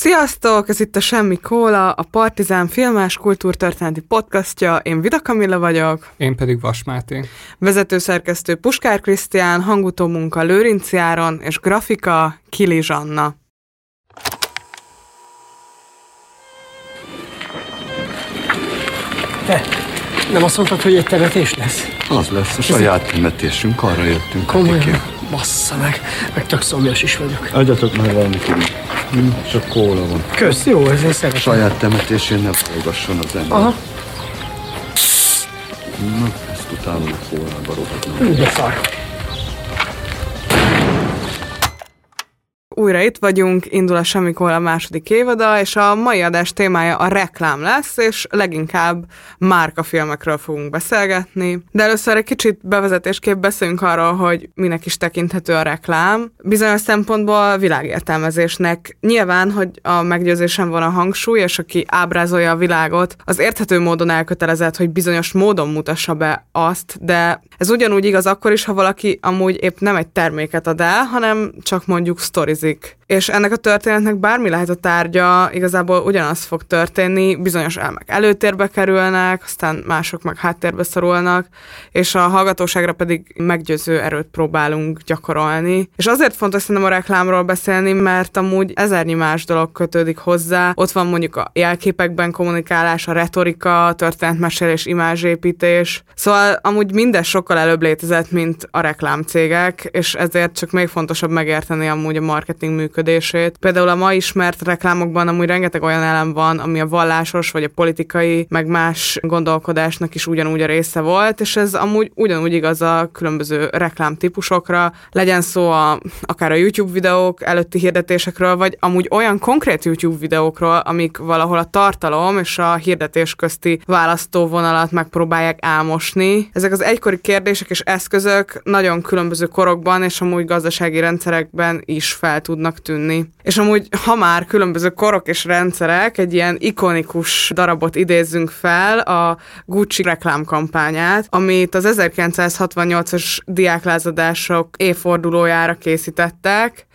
Sziasztok! Ez itt a Semmi Kóla, a Partizán filmás kultúrtörténeti podcastja. Én Vida Kamilla vagyok. Én pedig Vas Máté. Vezetőszerkesztő Puskár Krisztián, hangutó munka Lőrinc Járon és grafika Kili Zsanna. Te, nem azt mondtad, hogy egy temetés lesz? Az lesz a saját temetésünk, arra jöttünk. Komolyan? Kiki. Bassza meg, meg tök szomjas is vagyok. Adjatok már valamit, így. Hm, Csak kóla van. Kösz, jó, ez én szeretem. Saját temetésén ne válogasson az ember. Aha, Na, ezt utána a kólába rohadnom. de szar. Újra itt vagyunk, indul a Semmi Kóla második évada, és a mai adás témája a reklám lesz, és leginkább márkafilmekről fogunk beszélgetni. De először egy kicsit bevezetésképp beszélünk arról, hogy minek is tekinthető a reklám. Bizonyos szempontból világértelmezésnek. Nyilván, hogy a meggyőzésen van a hangsúly, és aki ábrázolja a világot, az érthető módon elkötelezett, hogy bizonyos módon mutassa be azt, de ez ugyanúgy igaz akkor is, ha valaki amúgy épp nem egy terméket ad el, hanem csak mondjuk sztorizik. És ennek a történetnek bármi lehet a tárgya, igazából ugyanaz fog történni, bizonyos elmek előtérbe kerülnek, aztán mások meg háttérbe szorulnak, és a hallgatóságra pedig meggyőző erőt próbálunk gyakorolni. És azért fontos szerintem a reklámról beszélni, mert amúgy ezernyi más dolog kötődik hozzá. Ott van mondjuk a jelképekben kommunikálás, a retorika, a történetmesélés, imázsépítés. Szóval amúgy minden sokkal előbb létezett, mint a reklámcégek, és ezért csak még fontosabb megérteni amúgy a marketing működését. Például a ma ismert reklámokban amúgy rengeteg olyan elem van, ami a vallásos vagy a politikai, meg más gondolkodásnak is ugyanúgy a része volt, és ez amúgy ugyanúgy igaz a különböző reklámtípusokra, legyen szó a, akár a YouTube videók előtti hirdetésekről, vagy amúgy olyan konkrét YouTube videókról, amik valahol a tartalom és a hirdetés közti választóvonalat megpróbálják álmosni. Ezek az egykori kérdések és eszközök nagyon különböző korokban és amúgy gazdasági rendszerekben is fel tudnak tűnni. És amúgy, ha már különböző korok és rendszerek, egy ilyen ikonikus darabot idézzünk fel, a Gucci reklámkampányát, amit az 1968-as diáklázadások évfordulójára készítettek,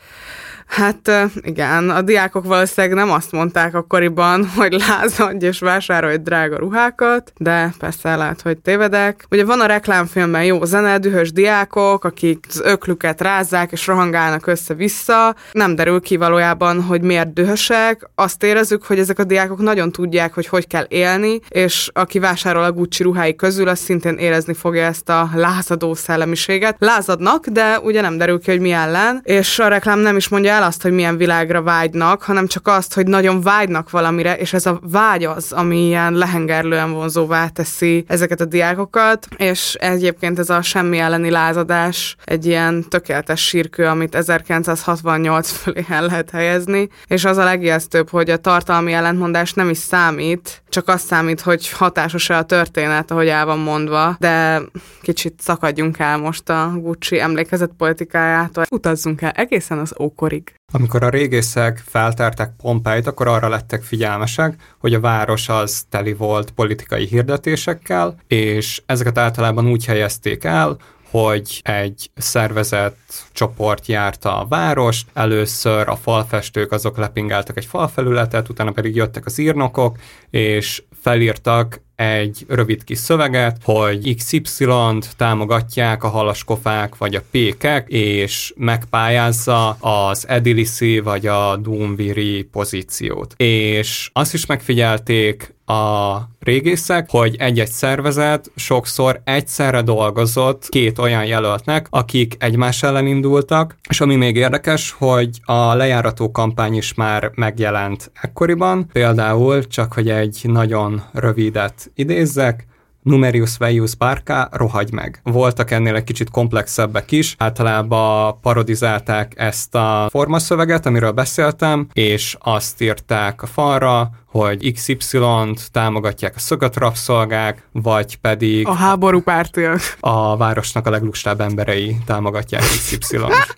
Hát igen, a diákok valószínűleg nem azt mondták akkoriban, hogy lázadj és vásárolj drága ruhákat, de persze lehet, hogy tévedek. Ugye van a reklámfilmben jó zene, dühös diákok, akik az öklüket rázzák és rohangálnak össze-vissza. Nem derül ki valójában, hogy miért dühösek. Azt érezzük, hogy ezek a diákok nagyon tudják, hogy hogy kell élni, és aki vásárol a Gucci ruhái közül, az szintén érezni fogja ezt a lázadó szellemiséget. Lázadnak, de ugye nem derül ki, hogy mi ellen, és a reklám nem is mondja el azt, hogy milyen világra vágynak, hanem csak azt, hogy nagyon vágynak valamire, és ez a vágy az, ami ilyen lehengerlően vonzóvá teszi ezeket a diákokat, és egyébként ez a semmi elleni lázadás egy ilyen tökéletes sírkő, amit 1968 fölé el lehet helyezni, és az a legijesztőbb, hogy a tartalmi ellentmondás nem is számít, csak azt számít, hogy hatásos-e a történet, ahogy el van mondva, de kicsit szakadjunk el most a Gucci emlékezet politikájától, utazzunk el egészen az ókorig. Amikor a régészek feltárták Pompeit, akkor arra lettek figyelmesek, hogy a város az teli volt politikai hirdetésekkel, és ezeket általában úgy helyezték el, hogy egy szervezett csoport járta a várost, először a falfestők azok lepingáltak egy falfelületet, utána pedig jöttek az írnokok, és felírtak egy rövid kis szöveget, hogy XY-t támogatják a halaskofák vagy a pékek, és megpályázza az Edilisi vagy a Doomviri pozíciót. És azt is megfigyelték a régészek, hogy egy-egy szervezet sokszor egyszerre dolgozott két olyan jelöltnek, akik egymás ellen indultak, és ami még érdekes, hogy a lejárató kampány is már megjelent ekkoriban, például csak, hogy egy nagyon rövidet idézzek, Numerius Veius Barca, rohagy meg. Voltak ennél egy kicsit komplexebbek is, általában parodizálták ezt a formaszöveget, amiről beszéltem, és azt írták a falra, hogy XY-t támogatják a szökött rabszolgák, vagy pedig A háború pártiak. a városnak a leglustább emberei támogatják XY-t.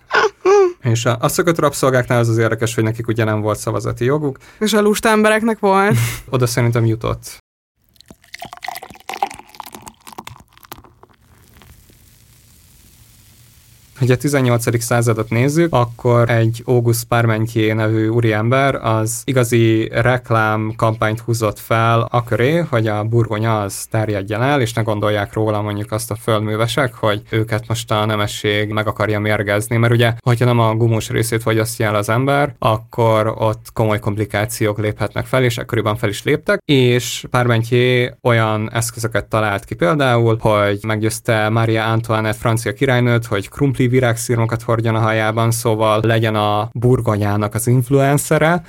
És a, a szökött rabszolgáknál az az érdekes, hogy nekik ugye nem volt szavazati joguk, És a lusta embereknek volt. oda szerintem jutott. Hogy a 18. századot nézzük, akkor egy August Parmentier nevű úriember az igazi reklám kampányt húzott fel a köré, hogy a burgonya az terjedjen el, és ne gondolják róla mondjuk azt a földművesek, hogy őket most a nemesség meg akarja mérgezni, mert ugye, hogyha nem a gumus részét fogyasztja el az ember, akkor ott komoly komplikációk léphetnek fel, és ekkoriban fel is léptek, és Parmentier olyan eszközöket talált ki például, hogy meggyőzte Maria Antoinette francia királynőt, hogy krumpli virágszírmokat hordjon a hajában, szóval legyen a burgonyának az influencere.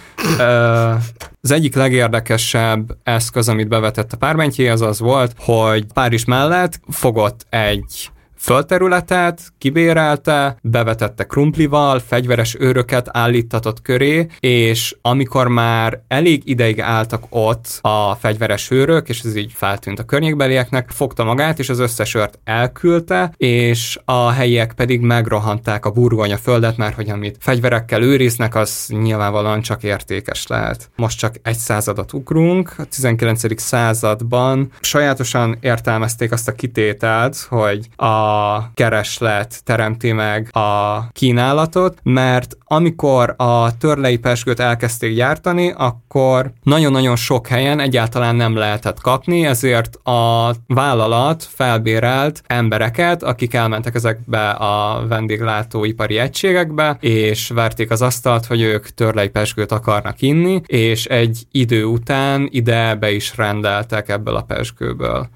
Az egyik legérdekesebb eszköz, amit bevetett a Parmentier, az az volt, hogy Párizs mellett fogott egy földterületet, kibérelte, bevetette krumplival, fegyveres őröket állítatott köré, és amikor már elég ideig álltak ott a fegyveres őrök, és ez így feltűnt a környékbelieknek, fogta magát, és az összes őrt elküldte, és a helyiek pedig megrohanták a burgonya földet, mert hogy amit fegyverekkel őriznek, az nyilvánvalóan csak értékes lehet. Most csak egy századot ugrunk, a 19. században sajátosan értelmezték azt a kitételt, hogy a kereslet teremti meg a kínálatot, mert amikor a törlei peskőt elkezdték gyártani, akkor nagyon-nagyon sok helyen egyáltalán nem lehetett kapni, ezért a vállalat felbérelt embereket, akik elmentek ezekbe a vendéglátóipari egységekbe, és verték az asztalt, hogy ők törlei peskőt akarnak inni, és egy idő után ide be is rendeltek ebből a peskőből.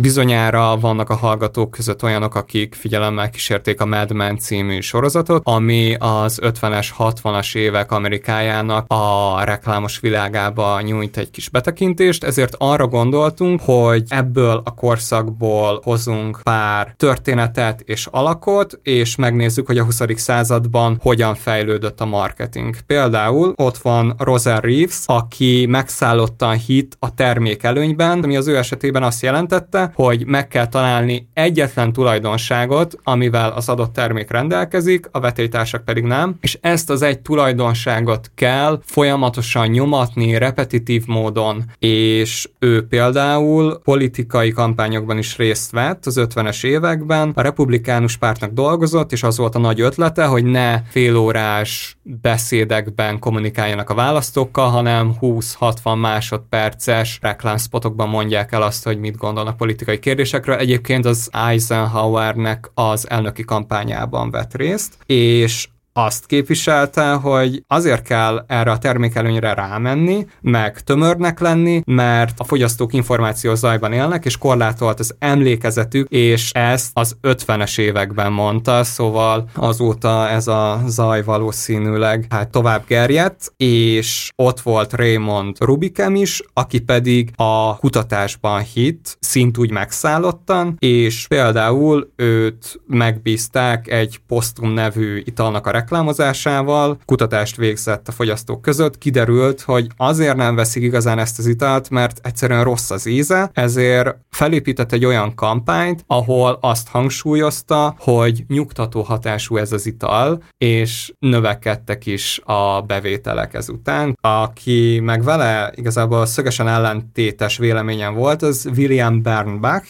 Bizonyára vannak a hallgatók között olyanok, akik figyelemmel kísérték a Mad Men című sorozatot, ami az 50-es, 60-as évek Amerikájának a reklámos világába nyújt egy kis betekintést, ezért arra gondoltunk, hogy ebből a korszakból hozunk pár történetet és alakot, és megnézzük, hogy a 20. században hogyan fejlődött a marketing. Például ott van Rosa Reeves, aki megszállottan hit a termék előnyben, ami az ő esetében azt jelentette, hogy meg kell találni egyetlen tulajdonságot, amivel az adott termék rendelkezik, a vetélytársak pedig nem, és ezt az egy tulajdonságot kell folyamatosan nyomatni repetitív módon, és ő például politikai kampányokban is részt vett az 50-es években, a republikánus pártnak dolgozott, és az volt a nagy ötlete, hogy ne félórás beszédekben kommunikáljanak a választókkal, hanem 20-60 másodperces reklámspotokban mondják el azt, hogy mit gondolnak politikai politikai kérdésekről. Egyébként az Eisenhowernek az elnöki kampányában vett részt, és azt képviselte, hogy azért kell erre a termékelőnyre rámenni, meg tömörnek lenni, mert a fogyasztók információ zajban élnek, és korlátolt az emlékezetük, és ezt az 50-es években mondta, szóval azóta ez a zaj valószínűleg hát tovább gerjedt, és ott volt Raymond Rubikem is, aki pedig a kutatásban hit, szintúgy megszállottan, és például őt megbízták egy Postum nevű italnak a reklámozásával, kutatást végzett a fogyasztók között, kiderült, hogy azért nem veszik igazán ezt az italt, mert egyszerűen rossz az íze, ezért felépített egy olyan kampányt, ahol azt hangsúlyozta, hogy nyugtató hatású ez az ital, és növekedtek is a bevételek ezután. Aki meg vele igazából szögesen ellentétes véleményen volt, az William Bernbach,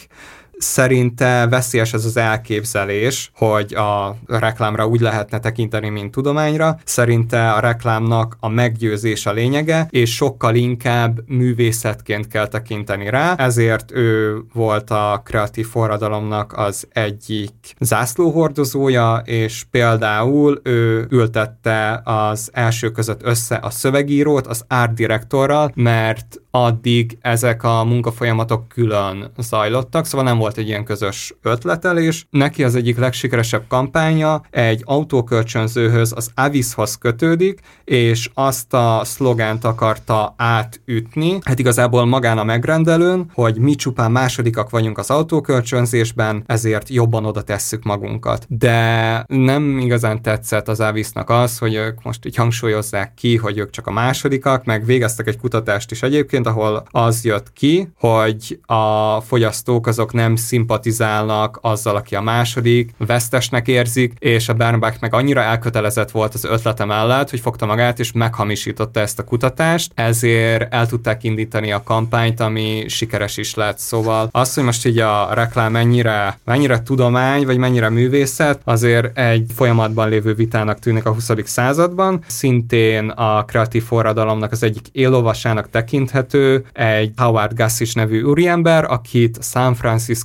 szerinte veszélyes ez az elképzelés, hogy a reklámra úgy lehetne tekinteni, mint tudományra. Szerinte a reklámnak a meggyőzés a lényege, és sokkal inkább művészetként kell tekinteni rá, ezért ő volt a kreatív forradalomnak az egyik zászlóhordozója, és például ő ültette az első között össze a szövegírót az art direktorral, mert addig ezek a munkafolyamatok külön zajlottak, szóval nem volt egy ilyen közös ötletelés. Neki az egyik legsikeresebb kampánya egy autókölcsönzőhöz, az Avishoz kötődik, és azt a szlogánt akarta átütni, hát igazából magán a megrendelőn, hogy mi csupán másodikak vagyunk az autókölcsönzésben, ezért jobban oda tesszük magunkat. De nem igazán tetszett az Avisnak az, hogy ők most így hangsúlyozzák ki, hogy ők csak a másodikak, meg végeztek egy kutatást is egyébként, ahol az jött ki, hogy a fogyasztók azok nem szimpatizálnak azzal, aki a második, vesztesnek érzik, és a Bernbach meg annyira elkötelezett volt az ötlete mellett, hogy fogta magát és meghamisította ezt a kutatást, ezért el tudták indítani a kampányt, ami sikeres is lett. Szóval az, hogy most így a reklám mennyire, mennyire tudomány, vagy mennyire művészet, azért egy folyamatban lévő vitának tűnik a 20. században. Szintén a kreatív forradalomnak az egyik élovasának tekinthető egy Howard Gassish nevű úriember, akit San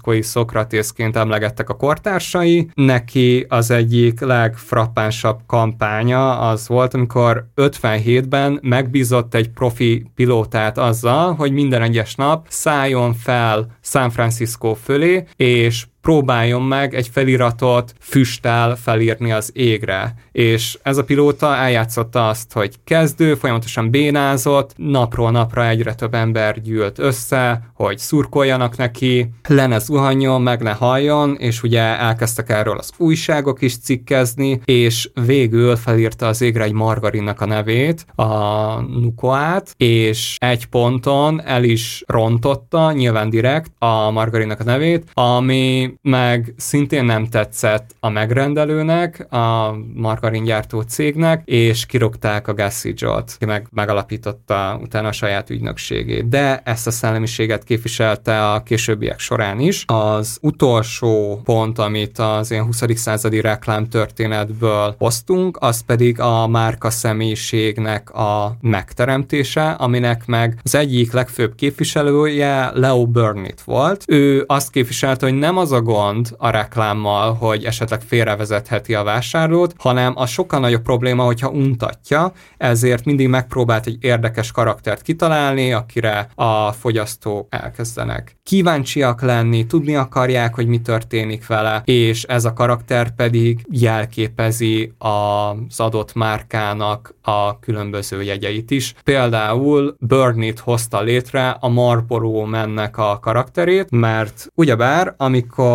Franciscoi Szokratészként emlegettek a kortársai. Neki az egyik legfrappánsabb kampánya az volt, amikor 57-ben megbízott egy profi pilótát azzal, hogy minden egyes nap szálljon fel San Francisco fölé, és próbáljon meg egy feliratot füsttel felírni az égre. És ez a pilóta eljátszotta azt, hogy kezdő, folyamatosan bénázott, napról napra egyre több ember gyűlt össze, hogy szurkoljanak neki, le ne zuhanjon, meg ne halljon, és ugye elkezdtek erről az újságok is cikkezni, és végül felírta az égre egy margarinnak a nevét, a Nukoát, és egy ponton el is rontotta, nyilván direkt, a margarinnak a nevét, ami meg szintén nem tetszett a megrendelőnek, a margaringyártó cégnek, és kirogták a Gassage-ot, ki meg megalapította utána a saját ügynökségét. De ezt a szellemiséget képviselte a későbbiek során is. Az utolsó pont, amit az ilyen 20. századi reklám történetből hoztunk, az pedig a márka személyiségnek a megteremtése, aminek meg az egyik legfőbb képviselője Leo Burnett volt. Ő azt képviselte, hogy nem az a gond a reklámmal, hogy esetleg félrevezetheti a vásárlót, hanem a sokkal nagyobb probléma, hogyha untatja, ezért mindig megpróbált egy érdekes karaktert kitalálni, akire a fogyasztók elkezdenek kíváncsiak lenni, tudni akarják, hogy mi történik vele, és ez a karakter pedig jelképezi az adott márkának a különböző jegyeit is. Például Burnett hozta létre a Marlboro mennek a karakterét, mert ugyebár, amikor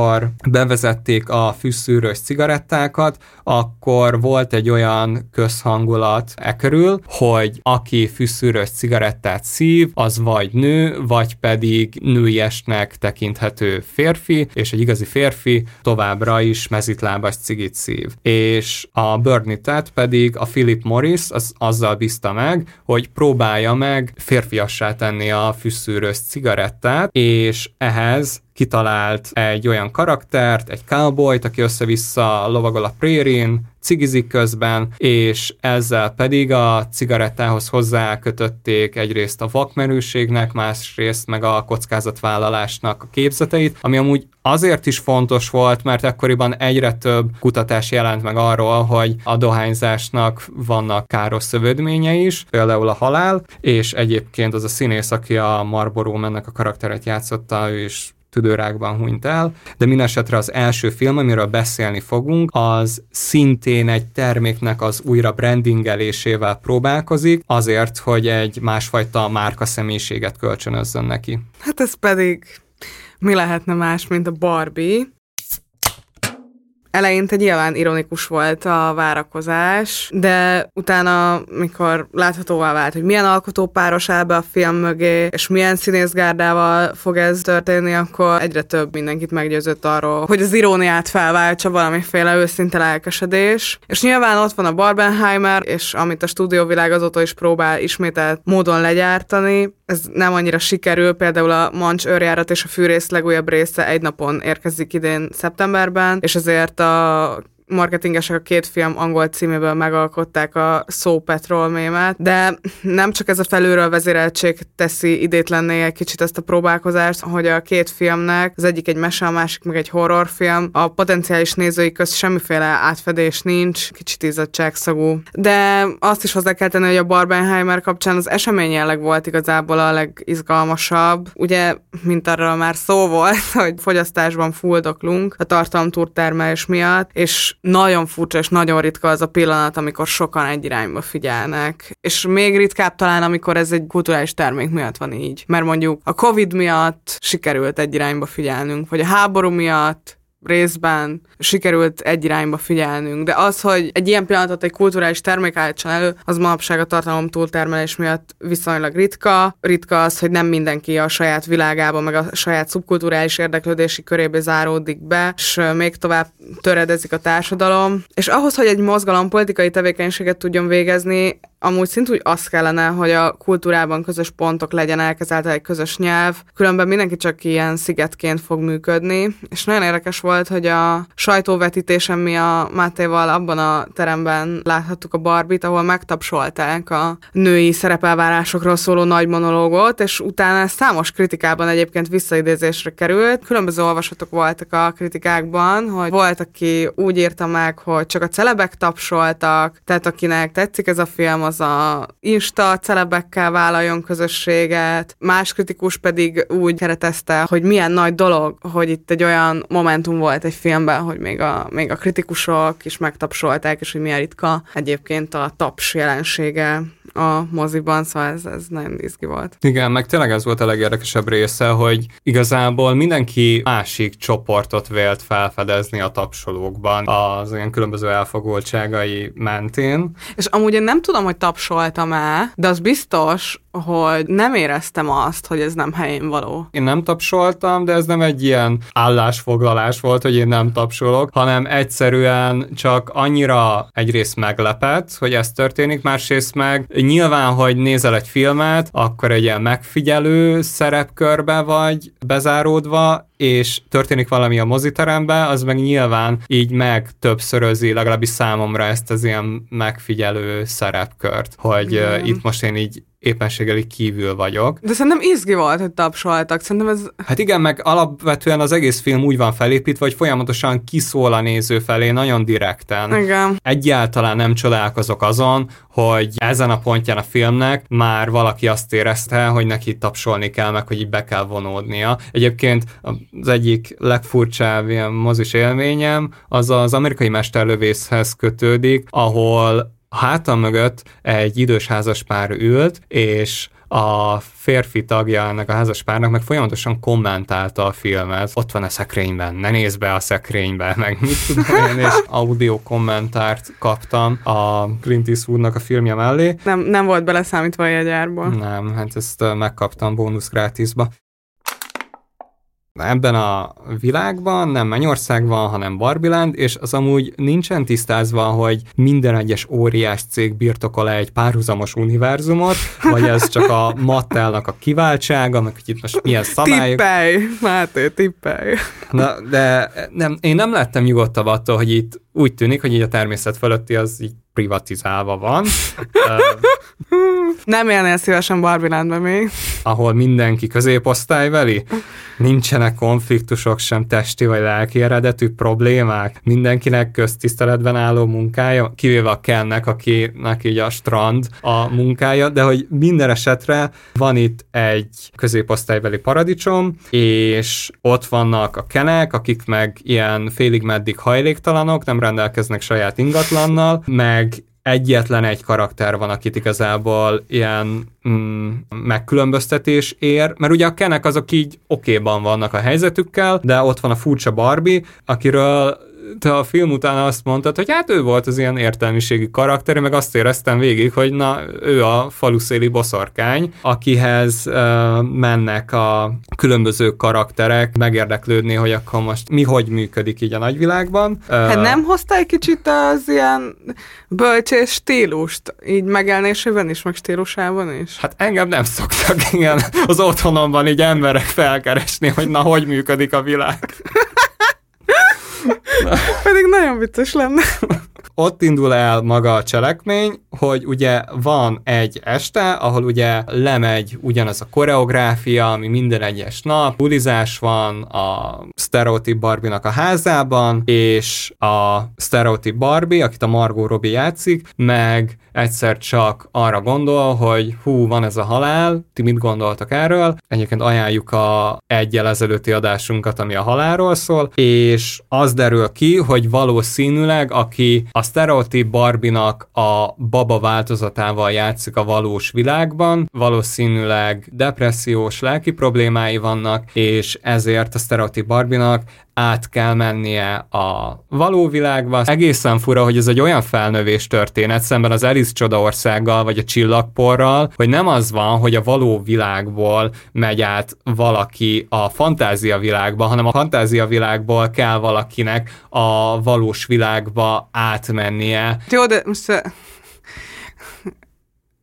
bevezették a fűszűrös cigarettákat, akkor volt egy olyan közhangulat e körül, hogy aki fűszűrös cigarettát szív, az vagy nő, vagy pedig nőiesnek tekinthető férfi, és egy igazi férfi továbbra is mezitlábas cigit szív. És a Burnittet pedig a Philip Morris az azzal bízta meg, hogy próbálja meg férfiassá tenni a fűszűrös cigarettát, és ehhez kitalált egy olyan karaktert, egy cowboyt, aki össze-vissza lovagol a prérin, cigizik közben, és ezzel pedig a cigarettához hozzákötötték egyrészt a vakmerőségnek, másrészt meg a kockázatvállalásnak a képzeteit, ami amúgy azért is fontos volt, mert ekkoriban egyre több kutatás jelent meg arról, hogy a dohányzásnak vannak káros szövődményei is, például a halál, és egyébként az a színész, aki a Marlboro mennek a karakteret játszotta, ő is tüdőrákban hunyt el, de minden az első film, amiről beszélni fogunk, az szintén egy terméknek az újra brandingelésével próbálkozik, azért, hogy egy másfajta márka személyiséget kölcsönözzön neki. Hát ez pedig mi lehetne más, mint a Barbie, Eleinte nyilván ironikus volt a várakozás, de utána, mikor láthatóvá vált, hogy milyen alkotó páros áll be a film mögé, és milyen színészgárdával fog ez történni, akkor egyre több mindenkit meggyőzött arról, hogy az iróniát felváltsa valamiféle őszinte lelkesedés. És nyilván ott van a Barbenheimer, és amit a stúdióvilág azóta is próbál ismételt módon legyártani, ez nem annyira sikerül, például a Mancs őrjárat és a fűrész legújabb része egy napon érkezik idén szeptemberben, és ezért tā marketingesek a két film angol címéből megalkották a Soul Patrol mémet, de nem csak ez a felülről vezéreltség teszi idétlenné egy kicsit ezt a próbálkozást, hogy a két filmnek, az egyik egy mese, a másik meg egy horrorfilm, a potenciális nézői közt semmiféle átfedés nincs, kicsit izzadságszagú. De azt is hozzá kell tenni, hogy a Barbenheimer kapcsán az esemény jelleg volt igazából a legizgalmasabb. Ugye, mint arról már szó volt, hogy fogyasztásban fuldoklunk a tartalomtúrtermelés miatt, és nagyon furcsa és nagyon ritka az a pillanat, amikor sokan egy irányba figyelnek. És még ritkább talán, amikor ez egy kulturális termék miatt van így. Mert mondjuk a Covid miatt sikerült egy irányba figyelnünk, vagy a háború miatt, részben sikerült egy irányba figyelnünk, de az, hogy egy ilyen pillanatot egy kulturális termék állítson elő, az manapság a tartalom túltermelés miatt viszonylag ritka. Ritka az, hogy nem mindenki a saját világába, meg a saját szubkulturális érdeklődési körébe záródik be, és még tovább töredezik a társadalom. És ahhoz, hogy egy mozgalom politikai tevékenységet tudjon végezni, amúgy szintúgy az kellene, hogy a kultúrában közös pontok legyenek, ezáltal egy közös nyelv, különben mindenki csak ilyen szigetként fog működni, és nagyon érdekes volt, hogy a sajtóvetítésen mi a Mátéval abban a teremben láthattuk a Barbit, ahol megtapsolták a női szerepelvárásokról szóló nagy monológot, és utána számos kritikában egyébként visszaidézésre került. Különböző olvasatok voltak a kritikákban, hogy volt, aki úgy írta meg, hogy csak a celebek tapsoltak, tehát akinek tetszik ez a film, az a Insta celebekkel vállaljon közösséget, más kritikus pedig úgy keretezte, hogy milyen nagy dolog, hogy itt egy olyan momentum volt egy filmben, hogy még a, még a kritikusok is megtapsolták, és hogy milyen ritka egyébként a taps jelensége a moziban, szóval ez, ez nagyon izgi volt. Igen, meg tényleg ez volt a legérdekesebb része, hogy igazából mindenki másik csoportot vélt felfedezni a tapsolókban az ilyen különböző elfogultságai mentén. És amúgy én nem tudom, hogy tapsoltam-e, de az biztos, hogy nem éreztem azt, hogy ez nem helyén való. Én nem tapsoltam, de ez nem egy ilyen állásfoglalás volt, hogy én nem tapsolok, hanem egyszerűen csak annyira egyrészt meglepett, hogy ez történik, másrészt meg nyilván, hogy nézel egy filmet, akkor egy ilyen megfigyelő szerepkörbe vagy bezáródva, és történik valami a moziterembe, az meg nyilván így meg többszörözi, legalábbis számomra ezt az ilyen megfigyelő szerepkört, hogy uh, itt most én így éppenséggel kívül vagyok. De szerintem izgi volt, hogy tapsoltak. Szerintem ez... Hát igen, meg alapvetően az egész film úgy van felépítve, hogy folyamatosan kiszól a néző felé, nagyon direkten. Igen. Egyáltalán nem csodálkozok azon, hogy ezen a pontján a filmnek már valaki azt érezte, hogy neki tapsolni kell, meg hogy így be kell vonódnia. Egyébként az egyik legfurcsább ilyen mozis élményem az az amerikai mesterlövészhez kötődik, ahol a hátam mögött egy idős házaspár ült, és a férfi tagja ennek a házaspárnak meg folyamatosan kommentálta a filmet. Ott van a szekrényben, ne nézz be a szekrénybe, meg mit tudom én, és audio kommentárt kaptam a Clint Eastwoodnak a filmje mellé. Nem, nem volt beleszámítva a jegyárból. Nem, hát ezt megkaptam bónusz grátisba ebben a világban nem Mennyország van, hanem Barbiland, és az amúgy nincsen tisztázva, hogy minden egyes óriás cég birtokol egy párhuzamos univerzumot, vagy ez csak a Mattelnak a kiváltsága, meg hogy itt most milyen szabályok. Tippelj, Máté, tippelj. Na, de nem, én nem lettem nyugodtabb attól, hogy itt úgy tűnik, hogy így a természet fölötti az így privatizálva van. Nem élnél szívesen Barbie még. Ahol mindenki középosztályveli? Nincsenek konfliktusok, sem testi vagy lelki eredetű problémák? Mindenkinek köztiszteletben álló munkája? Kivéve a Kennek, akinek így a strand a munkája, de hogy minden esetre van itt egy középosztálybeli paradicsom, és ott vannak a kenek, akik meg ilyen félig meddig hajléktalanok, nem rendelkeznek saját ingatlannal, meg egyetlen egy karakter van, akit igazából ilyen mm, megkülönböztetés ér, mert ugye a kenek azok így okéban vannak a helyzetükkel, de ott van a furcsa Barbie, akiről te a film után azt mondtad, hogy hát ő volt az ilyen értelmiségi karakter, meg azt éreztem végig, hogy na, ő a faluszéli boszorkány, akihez uh, mennek a különböző karakterek megérdeklődni, hogy akkor most mi hogy működik így a nagyvilágban. Uh, hát nem hozta egy kicsit az ilyen bölcsés stílust, így megjelenésében is, meg stílusában is? Hát engem nem szoktak, igen, az otthonomban így emberek felkeresni, hogy na, hogy működik a világ. Pedig nagyon vicces lenne. Ott indul el maga a cselekmény, hogy ugye van egy este, ahol ugye lemegy ugyanaz a koreográfia, ami minden egyes nap, bulizás van a sztereotíp Barbie-nak a házában, és a sztereotíp Barbie, akit a Margot Robbie játszik, meg egyszer csak arra gondol, hogy hú, van ez a halál, ti mit gondoltak erről? Egyébként ajánljuk a egyel ezelőtti adásunkat, ami a halálról szól, és az derül ki, hogy valószínűleg, aki a sztereotíp Barbinak a baba változatával játszik a valós világban, valószínűleg depressziós lelki problémái vannak, és ezért a sztereotíp Barbinak át kell mennie a való világba. Egészen fura, hogy ez egy olyan felnövés történet szemben az Alice Csodaországgal, vagy a Csillagporral, hogy nem az van, hogy a való világból megy át valaki a fantázia világba, hanem a fantázia világból kell valakinek a valós világba átmennie. Jó, de most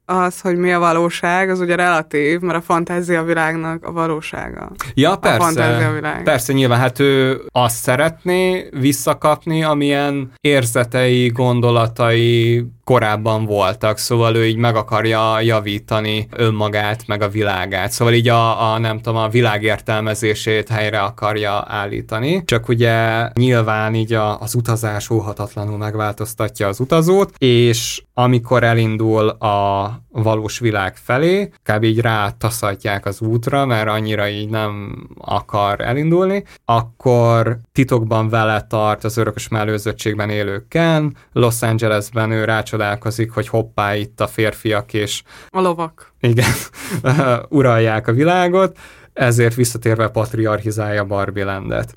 az, hogy mi a valóság, az ugye relatív, mert a fantázia világnak a valósága. Ja, persze. világ. Persze, nyilván, hát ő azt szeretné visszakapni, amilyen érzetei, gondolatai korábban voltak, szóval ő így meg akarja javítani önmagát, meg a világát. Szóval így a, a nem tudom, a világértelmezését helyre akarja állítani. Csak ugye nyilván így a, az utazás óhatatlanul megváltoztatja az utazót, és amikor elindul a valós világ felé, kb. így rátaszatják az útra, mert annyira így nem akar elindulni, akkor titokban vele tart az örökös mellőzöttségben élő Ken, Los Angelesben ő rácsodálkozik, hogy hoppá itt a férfiak és... A lovak. Igen, uralják a világot, ezért visszatérve patriarchizálja Barbie landet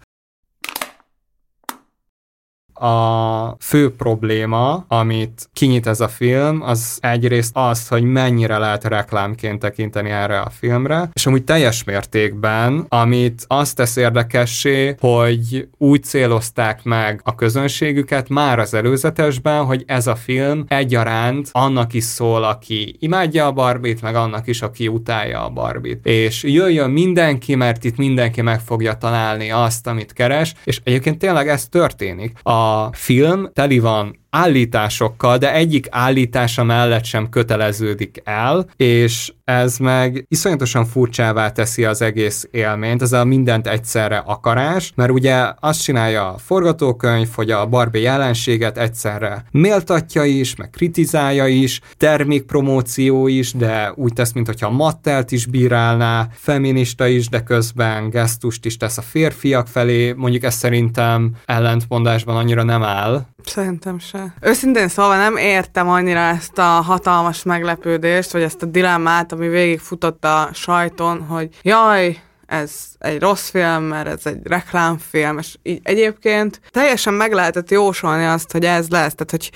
a fő probléma, amit kinyit ez a film, az egyrészt az, hogy mennyire lehet reklámként tekinteni erre a filmre, és amúgy teljes mértékben, amit azt tesz érdekessé, hogy úgy célozták meg a közönségüket már az előzetesben, hogy ez a film egyaránt annak is szól, aki imádja a Barbit, meg annak is, aki utálja a Barbit. És jöjjön mindenki, mert itt mindenki meg fogja találni azt, amit keres, és egyébként tényleg ez történik. A film teli van állításokkal, de egyik állítása mellett sem köteleződik el, és ez meg iszonyatosan furcsává teszi az egész élményt, ez a mindent egyszerre akarás, mert ugye azt csinálja a forgatókönyv, hogy a Barbie jelenséget egyszerre méltatja is, meg kritizálja is, termékpromóció is, de úgy tesz, mintha Mattelt is bírálná, feminista is, de közben gesztust is tesz a férfiak felé, mondjuk ez szerintem ellentmondásban annyira nem áll. Szerintem se. Őszintén szólva nem értem annyira ezt a hatalmas meglepődést, vagy ezt a dilemmát, ami végigfutott a sajton, hogy jaj, ez egy rossz film, mert ez egy reklámfilm, és így egyébként teljesen meg lehetett jósolni azt, hogy ez lesz. Tehát, hogy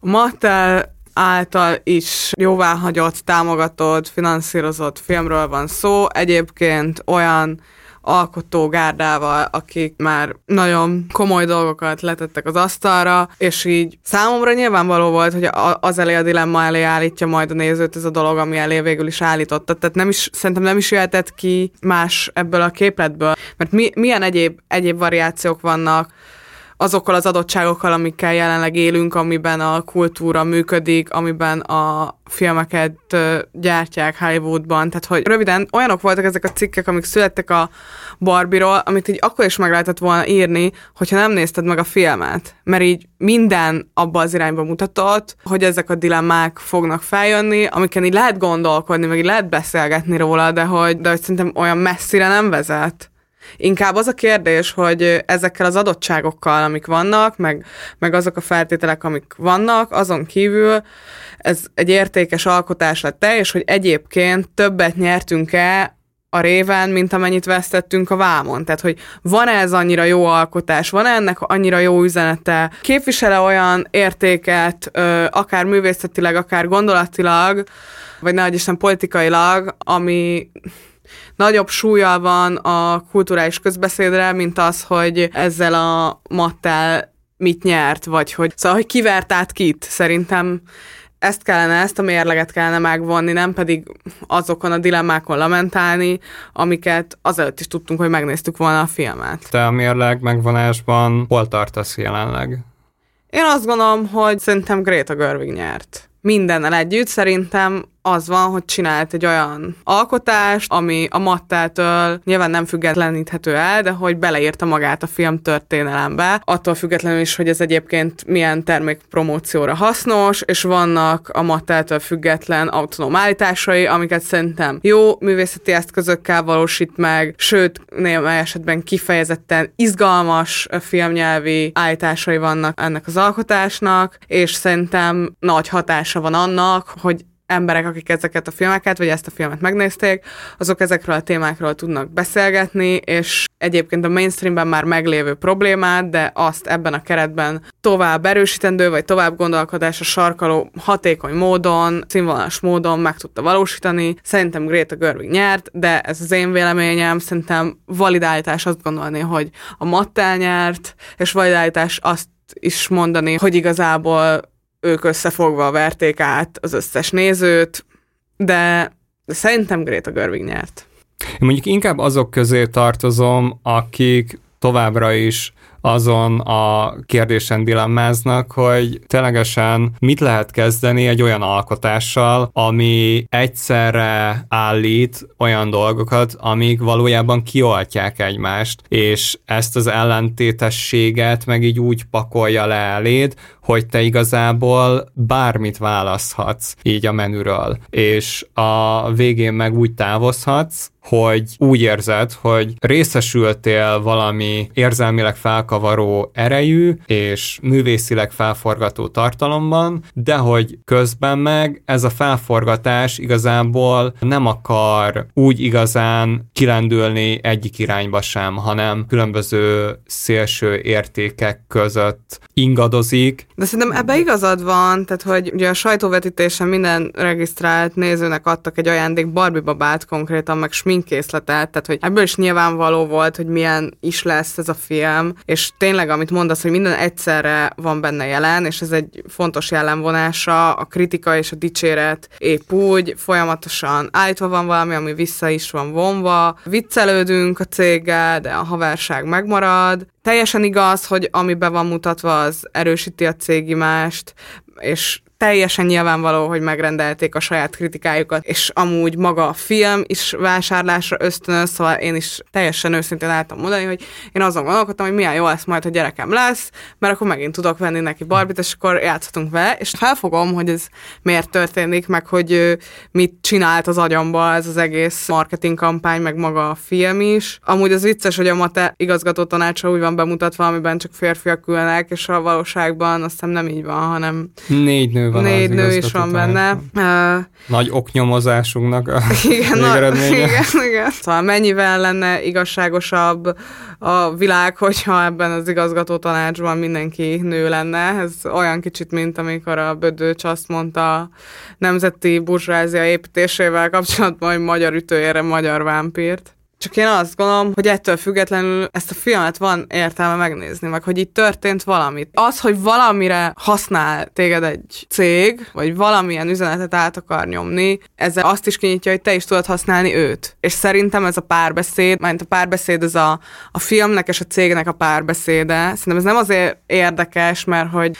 Mattel által is jóváhagyott, támogatott, finanszírozott filmről van szó. Egyébként olyan alkotógárdával, akik már nagyon komoly dolgokat letettek az asztalra, és így számomra nyilvánvaló volt, hogy az elé a dilemma elé állítja majd a nézőt ez a dolog, ami elé végül is állította. Tehát nem is, szerintem nem is jöhetett ki más ebből a képletből, mert mi, milyen egyéb, egyéb variációk vannak azokkal az adottságokkal, amikkel jelenleg élünk, amiben a kultúra működik, amiben a filmeket gyártják Hollywoodban. Tehát, hogy röviden olyanok voltak ezek a cikkek, amik születtek a Barbie-ról, amit így akkor is meg lehetett volna írni, hogyha nem nézted meg a filmet. Mert így minden abba az irányba mutatott, hogy ezek a dilemmák fognak feljönni, amiken így lehet gondolkodni, meg így lehet beszélgetni róla, de hogy, de hogy szerintem olyan messzire nem vezet. Inkább az a kérdés, hogy ezekkel az adottságokkal, amik vannak, meg, meg azok a feltételek, amik vannak, azon kívül ez egy értékes alkotás lett-e, és hogy egyébként többet nyertünk-e a réven, mint amennyit vesztettünk a vámon. Tehát, hogy van-e ez annyira jó alkotás, van-e ennek annyira jó üzenete, képvisele olyan értéket, akár művészetileg, akár gondolatilag, vagy nehogy Isten politikailag, ami nagyobb súlya van a kulturális közbeszédre, mint az, hogy ezzel a mattel mit nyert, vagy hogy, szóval, hogy kivert át kit. Szerintem ezt kellene, ezt a mérleget kellene megvonni, nem pedig azokon a dilemmákon lamentálni, amiket azelőtt is tudtunk, hogy megnéztük volna a filmet. Te a mérleg megvonásban hol tartasz jelenleg? Én azt gondolom, hogy szerintem Greta Gerwig nyert. Mindennel együtt szerintem az van, hogy csinált egy olyan alkotást, ami a mattától nyilván nem függetleníthető el, de hogy beleírta magát a film történelembe, attól függetlenül is, hogy ez egyébként milyen termékpromócióra hasznos, és vannak a mattától független autonóm állításai, amiket szerintem jó művészeti eszközökkel valósít meg, sőt, némely esetben kifejezetten izgalmas filmnyelvi állításai vannak ennek az alkotásnak, és szerintem nagy hatása van annak, hogy emberek, akik ezeket a filmeket, vagy ezt a filmet megnézték, azok ezekről a témákról tudnak beszélgetni, és egyébként a mainstreamben már meglévő problémát, de azt ebben a keretben tovább erősítendő, vagy tovább gondolkodásra sarkaló hatékony módon, színvonalas módon meg tudta valósítani. Szerintem Greta Gerwig nyert, de ez az én véleményem, szerintem validálítás azt gondolni, hogy a Mattel nyert, és validálítás azt is mondani, hogy igazából ők összefogva verték át az összes nézőt, de, de szerintem Greta Gerwig nyert. Én mondjuk inkább azok közé tartozom, akik továbbra is azon a kérdésen dilemmáznak, hogy ténylegesen mit lehet kezdeni egy olyan alkotással, ami egyszerre állít olyan dolgokat, amik valójában kioltják egymást, és ezt az ellentétességet meg így úgy pakolja le eléd, hogy te igazából bármit választhatsz így a menüről, és a végén meg úgy távozhatsz, hogy úgy érzed, hogy részesültél valami érzelmileg felkavaró erejű és művészileg felforgató tartalomban, de hogy közben meg ez a felforgatás igazából nem akar úgy igazán kilendülni egyik irányba sem, hanem különböző szélső értékek között ingadozik. De szerintem ebbe igazad van, tehát hogy ugye a sajtóvetítésen minden regisztrált nézőnek adtak egy ajándék Barbie babát konkrétan, meg smink filmkészletet, tehát hogy ebből is nyilvánvaló volt, hogy milyen is lesz ez a film, és tényleg, amit mondasz, hogy minden egyszerre van benne jelen, és ez egy fontos jellemvonása, a kritika és a dicséret épp úgy, folyamatosan állítva van valami, ami vissza is van vonva, viccelődünk a céggel, de a haverság megmarad, teljesen igaz, hogy ami be van mutatva, az erősíti a cégimást, és teljesen nyilvánvaló, hogy megrendelték a saját kritikájukat, és amúgy maga a film is vásárlásra ösztönöz, szóval én is teljesen őszintén láttam mondani, hogy én azon gondolkodtam, hogy milyen jó lesz majd, ha gyerekem lesz, mert akkor megint tudok venni neki barbit, és akkor játszhatunk vele, és felfogom, hogy ez miért történik, meg hogy mit csinált az agyamba ez az egész marketing kampány, meg maga a film is. Amúgy az vicces, hogy a Mate igazgató tanácsa úgy van bemutatva, amiben csak férfiak ülnek, és a valóságban azt hiszem nem így van, hanem négy nő van Négy nő is van benne. Nagy oknyomozásunknak a igen, na, igen, igen. Szóval mennyivel lenne igazságosabb a világ, hogyha ebben az igazgató tanácsban mindenki nő lenne. Ez olyan kicsit, mint amikor a Bödőcs azt mondta a nemzeti burzsázia építésével kapcsolatban, hogy magyar ütőére magyar vámpírt. Csak én azt gondolom, hogy ettől függetlenül ezt a filmet van értelme megnézni, meg hogy itt történt valamit. Az, hogy valamire használ téged egy cég, vagy valamilyen üzenetet át akar nyomni, ezzel azt is kinyitja, hogy te is tudod használni őt. És szerintem ez a párbeszéd, mert a párbeszéd ez a, a filmnek és a cégnek a párbeszéde. Szerintem ez nem azért érdekes, mert hogy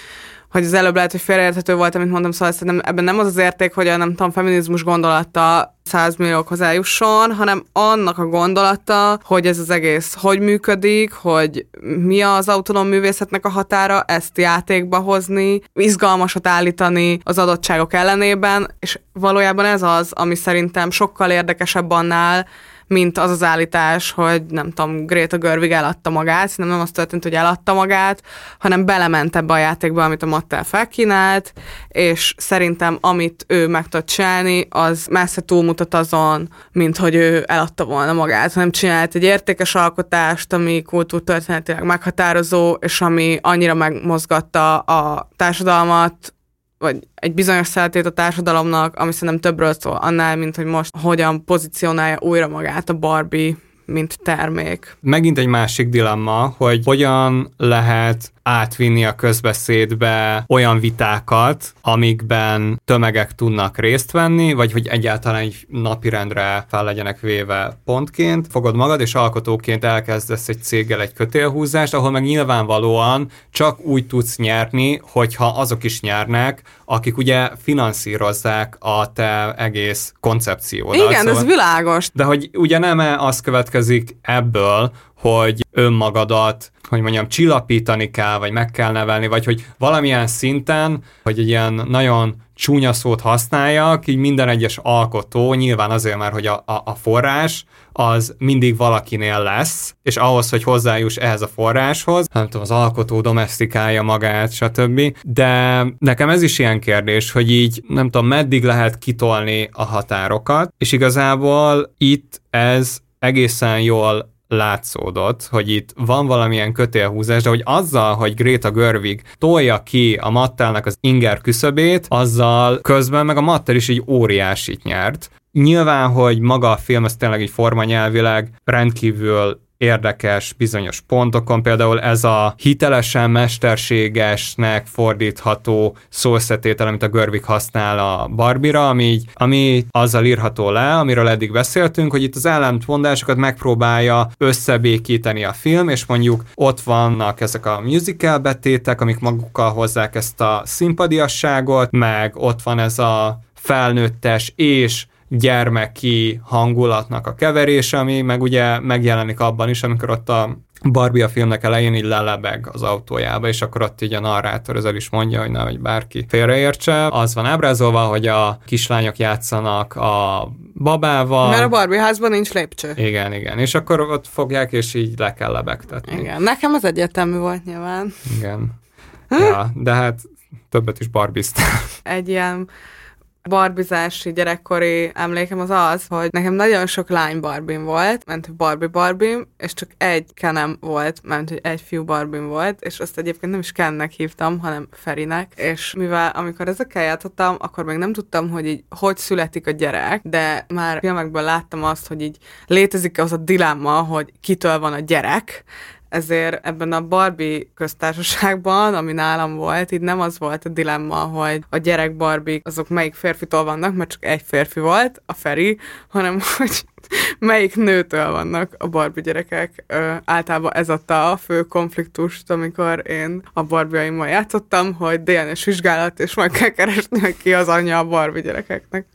hogy az előbb lehet, hogy félreérthető volt, amit mondtam, szóval szerintem ebben nem az az érték, hogy a nem tudom, feminizmus gondolata 100 milliók hozzájusson, hanem annak a gondolata, hogy ez az egész hogy működik, hogy mi az autonóm művészetnek a határa, ezt játékba hozni, izgalmasat állítani az adottságok ellenében, és valójában ez az, ami szerintem sokkal érdekesebb annál, mint az az állítás, hogy nem tudom, Greta Görvig eladta magát, szerintem nem az történt, hogy eladta magát, hanem belement ebbe a játékba, amit a Mattel felkínált, és szerintem amit ő meg tud csinálni, az messze túlmutat azon, mint hogy ő eladta volna magát, hanem csinált egy értékes alkotást, ami kultúrtörténetileg meghatározó, és ami annyira megmozgatta a társadalmat, vagy egy bizonyos szeretét a társadalomnak, ami szerintem többről szól annál, mint hogy most hogyan pozícionálja újra magát a Barbie mint termék. Megint egy másik dilemma, hogy hogyan lehet átvinni a közbeszédbe olyan vitákat, amikben tömegek tudnak részt venni, vagy hogy egyáltalán egy napirendre fel legyenek véve pontként. Fogod magad, és alkotóként elkezdesz egy céggel egy kötélhúzást, ahol meg nyilvánvalóan csak úgy tudsz nyerni, hogyha azok is nyernek, akik ugye finanszírozzák a te egész koncepciódat. Igen, szóval, ez világos. De hogy ugye nem az következik ebből, hogy önmagadat, hogy mondjam, csillapítani kell, vagy meg kell nevelni, vagy hogy valamilyen szinten, hogy egy ilyen nagyon csúnya szót használjak, így minden egyes alkotó, nyilván azért már, hogy a, a, a forrás az mindig valakinél lesz, és ahhoz, hogy hozzájuss ehhez a forráshoz, nem tudom, az alkotó domestikálja magát, stb. De nekem ez is ilyen kérdés, hogy így nem tudom, meddig lehet kitolni a határokat, és igazából itt ez egészen jól látszódott, hogy itt van valamilyen kötélhúzás, de hogy azzal, hogy Greta Görvig tolja ki a Mattelnek az inger küszöbét, azzal közben meg a Mattel is egy óriásit nyert. Nyilván, hogy maga a film, ez tényleg egy formanyelvileg rendkívül érdekes bizonyos pontokon, például ez a hitelesen mesterségesnek fordítható szószetétel, amit a Görvik használ a Barbira, ami, ami azzal írható le, amiről eddig beszéltünk, hogy itt az ellentmondásokat megpróbálja összebékíteni a film, és mondjuk ott vannak ezek a musical betétek, amik magukkal hozzák ezt a szimpadiasságot, meg ott van ez a felnőttes és gyermeki hangulatnak a keverés, ami meg ugye megjelenik abban is, amikor ott a Barbie a filmnek elején így lelebeg az autójába, és akkor ott így a narrátor ezzel is mondja, hogy nehogy bárki félreértse. Az van ábrázolva, hogy a kislányok játszanak a babával. Mert a Barbie házban nincs lépcső. Igen, igen. És akkor ott fogják, és így le kell lebegtetni. Igen. Nekem az egyértelmű volt nyilván. Igen. Ja, de hát többet is barbiztál. Egy ilyen barbizási gyerekkori emlékem az az, hogy nekem nagyon sok lány barbim volt, ment Barbie barbim, és csak egy kenem volt, ment hogy egy fiú barbim volt, és azt egyébként nem is Kennek hívtam, hanem Ferinek, és mivel amikor ezekkel játszottam, akkor még nem tudtam, hogy így hogy születik a gyerek, de már filmekből láttam azt, hogy így létezik az a dilemma, hogy kitől van a gyerek, ezért ebben a Barbie köztársaságban, ami nálam volt, így nem az volt a dilemma, hogy a gyerek Barbie azok melyik férfitól vannak, mert csak egy férfi volt, a Feri, hanem hogy melyik nőtől vannak a Barbie gyerekek. Ö, általában ez adta a fő konfliktust, amikor én a Barbie-aimmal játszottam, hogy DNS vizsgálat, és meg kell keresni, hogy ki az anyja a Barbie gyerekeknek.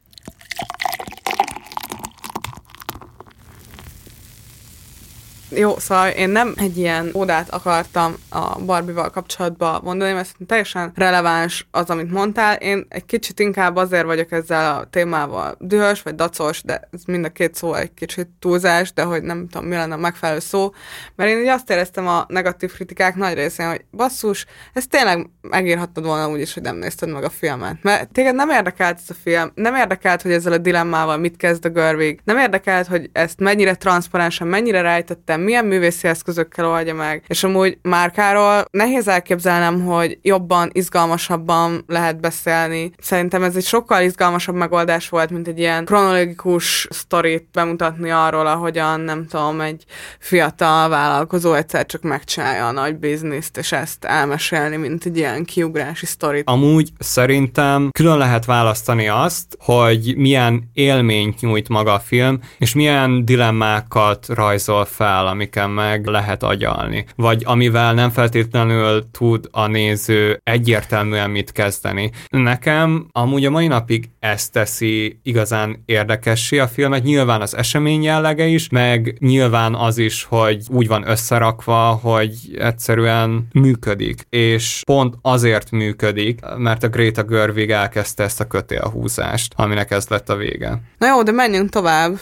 Jó, szóval én nem egy ilyen ódát akartam a Barbie-val kapcsolatban mondani, mert teljesen releváns az, amit mondtál. Én egy kicsit inkább azért vagyok ezzel a témával dühös, vagy dacos, de ez mind a két szó egy kicsit túlzás, de hogy nem tudom, mi lenne a megfelelő szó. Mert én így azt éreztem a negatív kritikák nagy részén, hogy basszus, ez tényleg megírhattad volna úgy is, hogy nem nézted meg a filmet. Mert téged nem érdekelt ez a film, nem érdekelt, hogy ezzel a dilemmával mit kezd a Görvig, nem érdekelt, hogy ezt mennyire transzparensen, mennyire rejtettem, milyen művészi eszközökkel oldja meg. És amúgy Márkáról nehéz elképzelnem, hogy jobban, izgalmasabban lehet beszélni. Szerintem ez egy sokkal izgalmasabb megoldás volt, mint egy ilyen kronológikus sztorit bemutatni arról, ahogyan nem tudom, egy fiatal vállalkozó egyszer csak megcsinálja a nagy bizniszt, és ezt elmesélni, mint egy ilyen kiugrási sztorit. Amúgy szerintem külön lehet választani azt, hogy milyen élményt nyújt maga a film, és milyen dilemmákat rajzol fel amiken meg lehet agyalni, vagy amivel nem feltétlenül tud a néző egyértelműen mit kezdeni. Nekem amúgy a mai napig ezt teszi igazán érdekessé a filmet, nyilván az esemény jellege is, meg nyilván az is, hogy úgy van összerakva, hogy egyszerűen működik, és pont azért működik, mert a Greta Görvig elkezdte ezt a kötélhúzást, aminek ez lett a vége. Na jó, de menjünk tovább.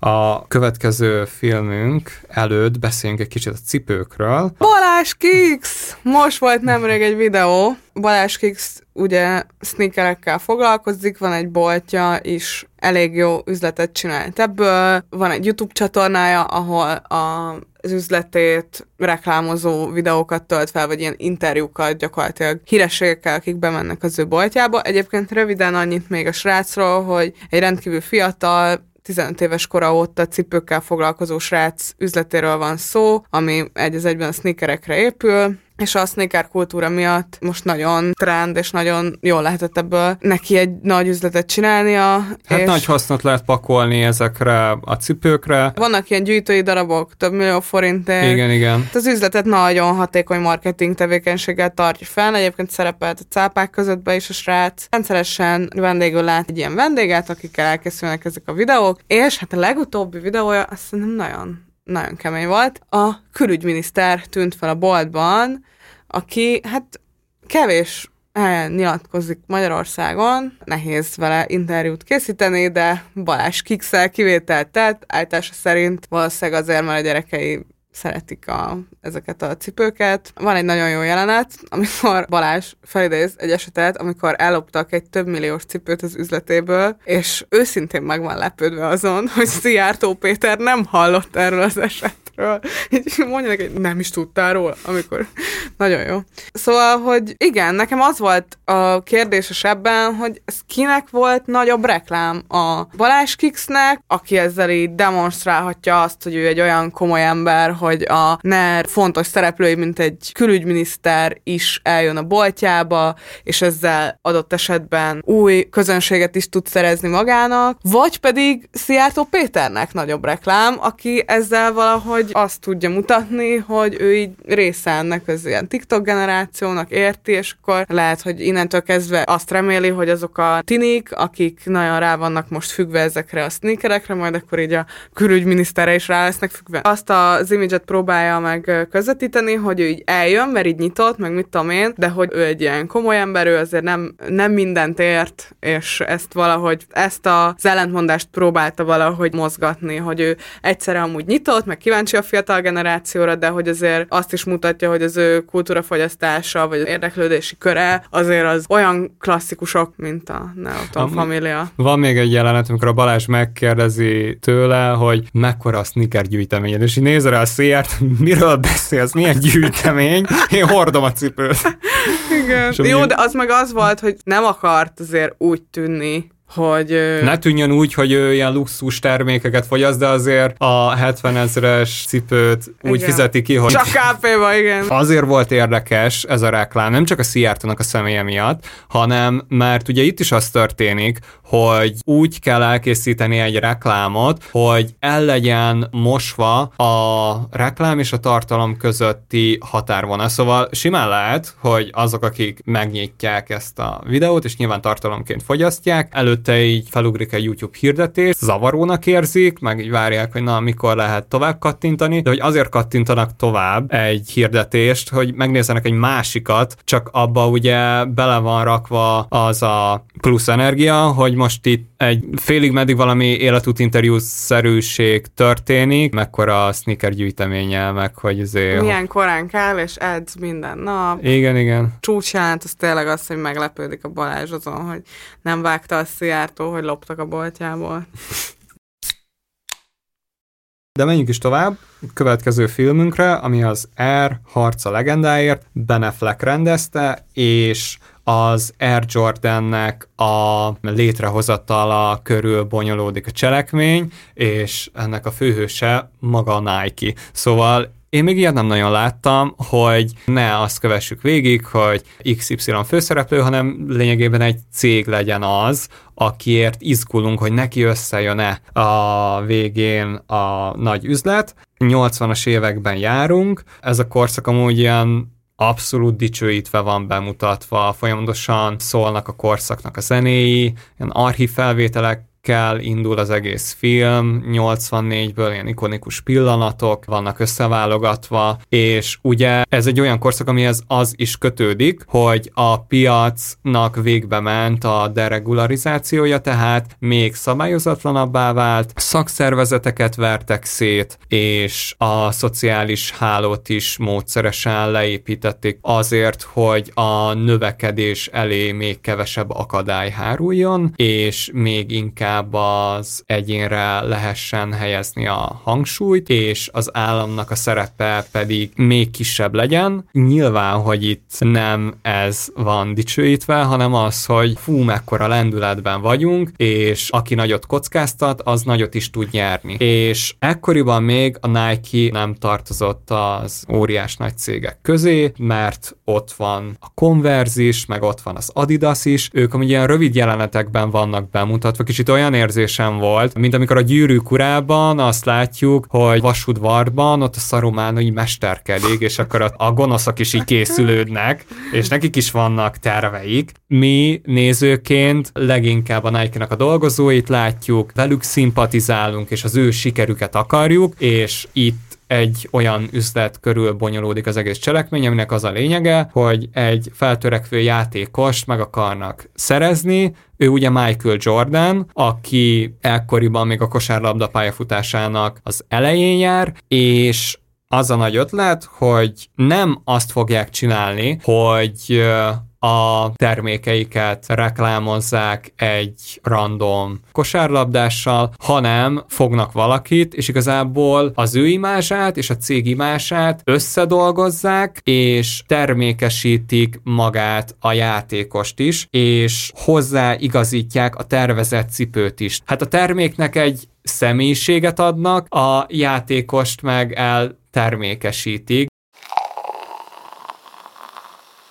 A következő filmünk előtt beszéljünk egy kicsit a cipőkről. Balázs Kix! Most volt nemrég egy videó. Balázs Kix ugye sneakerekkel foglalkozik, van egy boltja is, elég jó üzletet csinált ebből. Van egy YouTube csatornája, ahol a az üzletét reklámozó videókat tölt fel, vagy ilyen interjúkat gyakorlatilag hírességekkel, akik bemennek az ő boltjába. Egyébként röviden annyit még a srácról, hogy egy rendkívül fiatal, 15 éves kora óta cipőkkel foglalkozó srác üzletéről van szó, ami egy az egyben a sneakerekre épül, és a sneaker kultúra miatt most nagyon trend, és nagyon jól lehetett ebből neki egy nagy üzletet csinálnia. Hát és nagy hasznot lehet pakolni ezekre a cipőkre. Vannak ilyen gyűjtői darabok, több millió forintért. Igen, igen. Az üzletet nagyon hatékony marketing tevékenységgel tartja fel. Egyébként szerepelt a cápák között be is a srác. Rendszeresen vendégül lát egy ilyen vendéget, akikkel elkészülnek ezek a videók, és hát a legutóbbi videója azt szerintem nagyon, nagyon kemény volt. A külügyminiszter tűnt fel a boltban, aki hát kevés nyilatkozik Magyarországon, nehéz vele interjút készíteni, de Balázs Kikszel kivételt tett, állítása szerint valószínűleg azért, mert a gyerekei szeretik a, ezeket a cipőket. Van egy nagyon jó jelenet, amikor Balázs felidéz egy esetet, amikor elloptak egy több milliós cipőt az üzletéből, és őszintén meg van lepődve azon, hogy Szijjártó Péter nem hallott erről az esetről. Így mondja neki, nem is tudtál róla, amikor... Nagyon jó. Szóval, hogy igen, nekem az volt a kérdéses ebben, hogy ez kinek volt nagyobb reklám? A Balázs Kiksnek, aki ezzel így demonstrálhatja azt, hogy ő egy olyan komoly ember, hogy a NER fontos szereplői, mint egy külügyminiszter is eljön a boltjába, és ezzel adott esetben új közönséget is tud szerezni magának, vagy pedig Szijjártó Péternek nagyobb reklám, aki ezzel valahogy azt tudja mutatni, hogy ő így része ennek az ilyen TikTok generációnak érti, és akkor lehet, hogy innentől kezdve azt reméli, hogy azok a tinik, akik nagyon rá vannak most függve ezekre a sneakerekre, majd akkor így a külügyminiszterre is rá lesznek függve. Azt az imidzset próbálja meg közvetíteni, hogy ő így eljön, mert így nyitott, meg mit tudom én, de hogy ő egy ilyen komoly ember, ő azért nem, nem mindent ért, és ezt valahogy, ezt az ellentmondást próbálta valahogy mozgatni, hogy ő egyszerre amúgy nyitott, meg kíváncsi a fiatal generációra, de hogy azért azt is mutatja, hogy az ő kultúrafogyasztása, vagy az érdeklődési köre azért az olyan klasszikusok, mint a Neoton Am- Familia. Van még egy jelenet, amikor a Balázs megkérdezi tőle, hogy mekkora a sneaker gyűjteményed, és így néz rá a széját, miről beszélsz, milyen gyűjtemény, én hordom a cipőt. Igen. Jó, de az meg az volt, hogy nem akart azért úgy tűnni, hogy... Ne tűnjön úgy, hogy ő ilyen luxus termékeket fogyaszt, de azért a 70 ezeres cipőt úgy Igen. fizeti ki, hogy Csak KP-ba, igen. Azért volt érdekes ez a reklám, nem csak a Szijjártónak a személye miatt, hanem mert ugye itt is az történik, hogy úgy kell elkészíteni egy reklámot, hogy el legyen mosva a reklám és a tartalom közötti határvonal. Szóval simán lehet, hogy azok, akik megnyitják ezt a videót, és nyilván tartalomként fogyasztják, előtte így felugrik egy YouTube hirdetés, zavarónak érzik, meg így várják, hogy na, mikor lehet tovább kattintani, de hogy azért kattintanak tovább egy hirdetést, hogy megnézzenek egy másikat, csak abba ugye bele van rakva az a plusz energia, hogy most itt egy félig meddig valami életút interjú-szerűség történik, mekkora a sneaker gyűjteménye, meg hogy azért... Milyen korán kell, és edz minden nap. Igen, igen. Csúcsjelent, az tényleg az, hogy meglepődik a Balázs azon, hogy nem vágta a Szijjártó, hogy loptak a boltjából. De menjünk is tovább. Következő filmünkre, ami az Air Harc a legendáért, Ben Affleck rendezte, és az Air Jordannek a létrehozatala körül bonyolódik a cselekmény, és ennek a főhőse maga a Nike. Szóval én még ilyet nem nagyon láttam, hogy ne azt kövessük végig, hogy XY főszereplő, hanem lényegében egy cég legyen az, akiért izgulunk, hogy neki összejön-e a végén a nagy üzlet. 80-as években járunk, ez a korszak amúgy ilyen abszolút dicsőítve van bemutatva, folyamatosan szólnak a korszaknak a zenéi, ilyen archív felvételek kell indul az egész film, 84-ből ilyen ikonikus pillanatok vannak összeválogatva, és ugye ez egy olyan korszak, amihez az is kötődik, hogy a piacnak végbe ment a deregularizációja, tehát még szabályozatlanabbá vált, szakszervezeteket vertek szét, és a szociális hálót is módszeresen leépítették azért, hogy a növekedés elé még kevesebb akadály háruljon, és még inkább inkább az egyénre lehessen helyezni a hangsúlyt, és az államnak a szerepe pedig még kisebb legyen. Nyilván, hogy itt nem ez van dicsőítve, hanem az, hogy fú, mekkora lendületben vagyunk, és aki nagyot kockáztat, az nagyot is tud nyerni. És ekkoriban még a Nike nem tartozott az óriás nagy cégek közé, mert ott van a Converse is, meg ott van az Adidas is, ők amúgy ilyen rövid jelenetekben vannak bemutatva, kicsit olyan érzésem volt, mint amikor a gyűrűk urában azt látjuk, hogy vasudvarban ott a Saruman így mesterkedik, és akkor a, a gonoszok is így készülődnek, és nekik is vannak terveik. Mi nézőként leginkább a Nike-nak a dolgozóit látjuk, velük szimpatizálunk, és az ő sikerüket akarjuk, és itt egy olyan üzlet körül bonyolódik az egész cselekmény, aminek az a lényege, hogy egy feltörekvő játékost meg akarnak szerezni, ő ugye Michael Jordan, aki ekkoriban még a kosárlabda pályafutásának az elején jár, és az a nagy ötlet, hogy nem azt fogják csinálni, hogy a termékeiket reklámozzák egy random kosárlabdással, hanem fognak valakit, és igazából az ő imázsát és a cég imázsát összedolgozzák, és termékesítik magát a játékost is, és hozzáigazítják a tervezett cipőt is. Hát a terméknek egy személyiséget adnak, a játékost meg el termékesítik,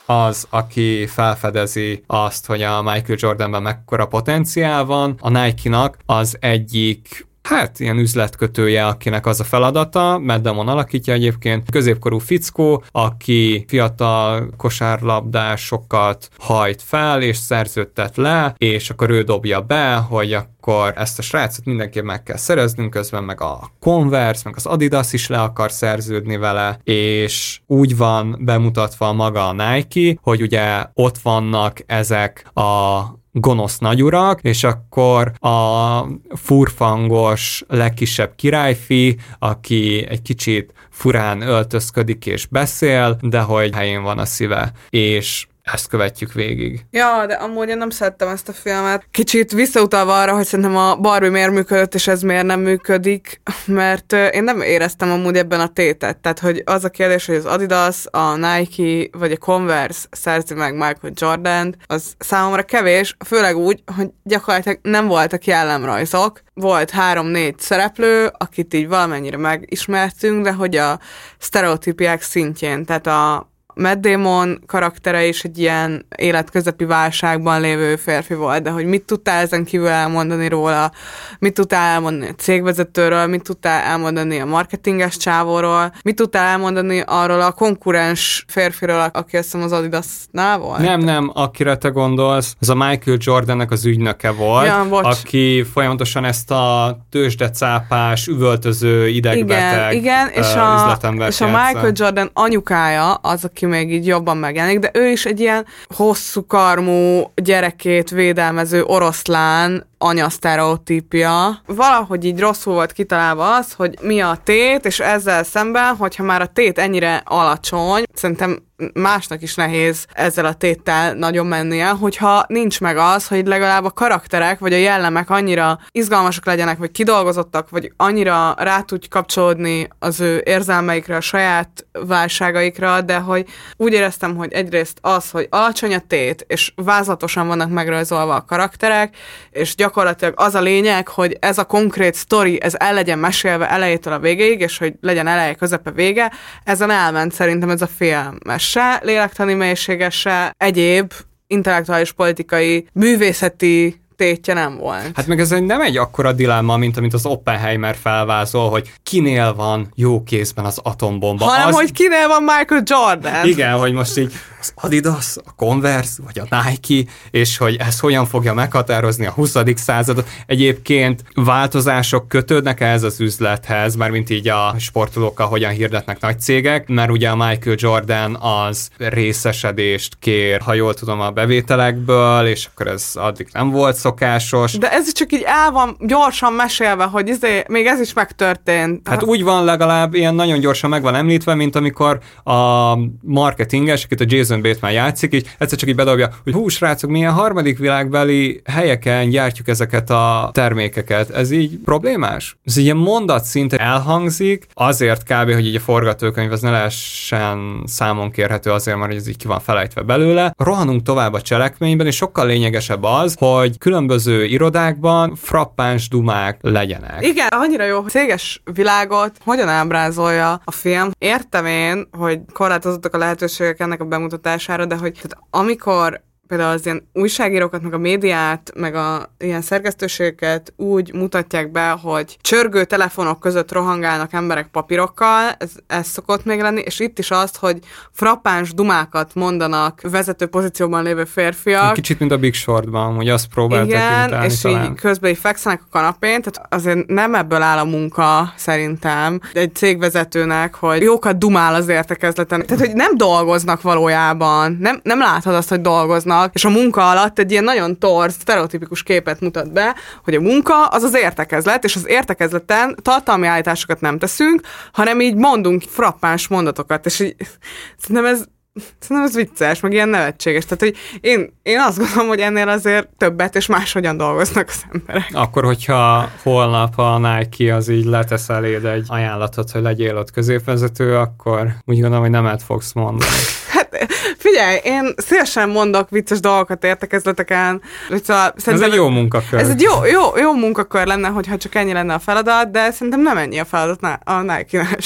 az, aki felfedezi azt, hogy a Michael Jordanben mekkora potenciál van, a Nike-nak az egyik hát ilyen üzletkötője, akinek az a feladata, Matt Damon alakítja egyébként, középkorú fickó, aki fiatal kosárlabdásokat hajt fel, és szerződtet le, és akkor ő dobja be, hogy akkor ezt a srácot mindenképp meg kell szereznünk, közben meg a Converse, meg az Adidas is le akar szerződni vele, és úgy van bemutatva maga a Nike, hogy ugye ott vannak ezek a gonosz nagyurak, és akkor a furfangos legkisebb királyfi, aki egy kicsit furán öltözködik és beszél, de hogy helyén van a szíve. És ezt követjük végig. Ja, de amúgy én nem szerettem ezt a filmet. Kicsit visszautalva arra, hogy szerintem a Barbie miért működött, és ez miért nem működik, mert én nem éreztem amúgy ebben a tétet. Tehát, hogy az a kérdés, hogy az Adidas, a Nike vagy a Converse szerzi meg Michael jordan az számomra kevés, főleg úgy, hogy gyakorlatilag nem voltak jellemrajzok, volt három-négy szereplő, akit így valamennyire megismertünk, de hogy a sztereotípiák szintjén, tehát a Matt Damon karaktere is egy ilyen életközepi válságban lévő férfi volt, de hogy mit tudtál ezen kívül elmondani róla, mit tudtál elmondani a cégvezetőről, mit tudtál elmondani a marketinges csávóról, mit tudtál elmondani arról a konkurens férfiről, aki azt hiszem az Adidasnál volt? Nem, nem, akire te gondolsz, az a Michael Jordannek az ügynöke volt, ja, aki folyamatosan ezt a tőzsdecápás, üvöltöző, idegbeteg igen, igen, és a, és a Michael Jordan anyukája az, aki még így jobban megjelenik, de ő is egy ilyen hosszú karmú gyerekét védelmező oroszlán anyasztereotípia. Valahogy így rosszul volt kitalálva az, hogy mi a tét, és ezzel szemben, hogyha már a tét ennyire alacsony, szerintem másnak is nehéz ezzel a téttel nagyon mennie, hogyha nincs meg az, hogy legalább a karakterek vagy a jellemek annyira izgalmasak legyenek, vagy kidolgozottak, vagy annyira rá tudj kapcsolódni az ő érzelmeikre, a saját válságaikra, de hogy úgy éreztem, hogy egyrészt az, hogy alacsony a tét, és vázlatosan vannak megrajzolva a karakterek, és gyakorlatilag az a lényeg, hogy ez a konkrét sztori, ez el legyen mesélve elejétől a végéig, és hogy legyen eleje, közepe, vége, ezen elment szerintem ez a film. Mert se lélektani mélysége, se egyéb intellektuális, politikai, művészeti tétje nem volt. Hát meg ez nem egy akkora dilemma, mint amit az Oppenheimer felvázol, hogy kinél van jó kézben az atombomba. Hanem, az... hogy kinél van Michael Jordan. Igen, hogy most így az Adidas, a Converse, vagy a Nike, és hogy ez hogyan fogja meghatározni a 20. századot. Egyébként változások kötődnek ehhez az üzlethez, már mint így a sportolókkal hogyan hirdetnek nagy cégek, mert ugye a Michael Jordan az részesedést kér, ha jól tudom, a bevételekből, és akkor ez addig nem volt szokásos. De ez csak így el van gyorsan mesélve, hogy izé, még ez is megtörtént. Hát úgy van legalább, ilyen nagyon gyorsan meg van említve, mint amikor a marketinges, akit a Jason Jason Bateman játszik, így egyszer csak így bedobja, hogy hú, srácok, milyen harmadik világbeli helyeken gyártjuk ezeket a termékeket. Ez így problémás? Ez ilyen mondat szinten elhangzik, azért kb. hogy így a forgatókönyv az ne lehessen számon kérhető azért, mert ez így ki van felejtve belőle. Rohanunk tovább a cselekményben, és sokkal lényegesebb az, hogy különböző irodákban frappáns dumák legyenek. Igen, annyira jó, hogy céges világot hogyan ábrázolja a film. Értem én, hogy korlátozottak a lehetőségek ennek a bemutatására, de hogy tehát amikor például az ilyen újságírókat, meg a médiát, meg a ilyen szerkesztőségeket úgy mutatják be, hogy csörgő telefonok között rohangálnak emberek papírokkal, ez, ez szokott még lenni, és itt is azt, hogy frappáns dumákat mondanak vezető pozícióban lévő férfiak. Kicsit, mint a Big Shortban, hogy azt próbáltak Igen, és talán. így közben így fekszenek a kanapén, tehát azért nem ebből áll a munka szerintem egy cégvezetőnek, hogy jókat dumál az értekezleten. Tehát, hogy nem dolgoznak valójában, nem, nem látod azt, hogy dolgoznak, és a munka alatt egy ilyen nagyon torz, stereotipikus képet mutat be, hogy a munka az az értekezlet, és az értekezleten tartalmi állításokat nem teszünk, hanem így mondunk frappáns mondatokat, és így szerintem ez Szerintem ez vicces, meg ilyen nevetséges. Tehát, hogy én, én azt gondolom, hogy ennél azért többet és máshogyan dolgoznak az emberek. Akkor, hogyha holnap a Nike az így letesz eléd egy ajánlatot, hogy legyél ott középvezető, akkor úgy gondolom, hogy nemet fogsz mondani. Hát figyelj, én szívesen mondok vicces dolgokat értekezleteken. Szóval Ez egy jó munkakör. Ez egy jó, jó, jó munkakör lenne, hogyha csak ennyi lenne a feladat, de szerintem nem ennyi a feladat a Nike-nál.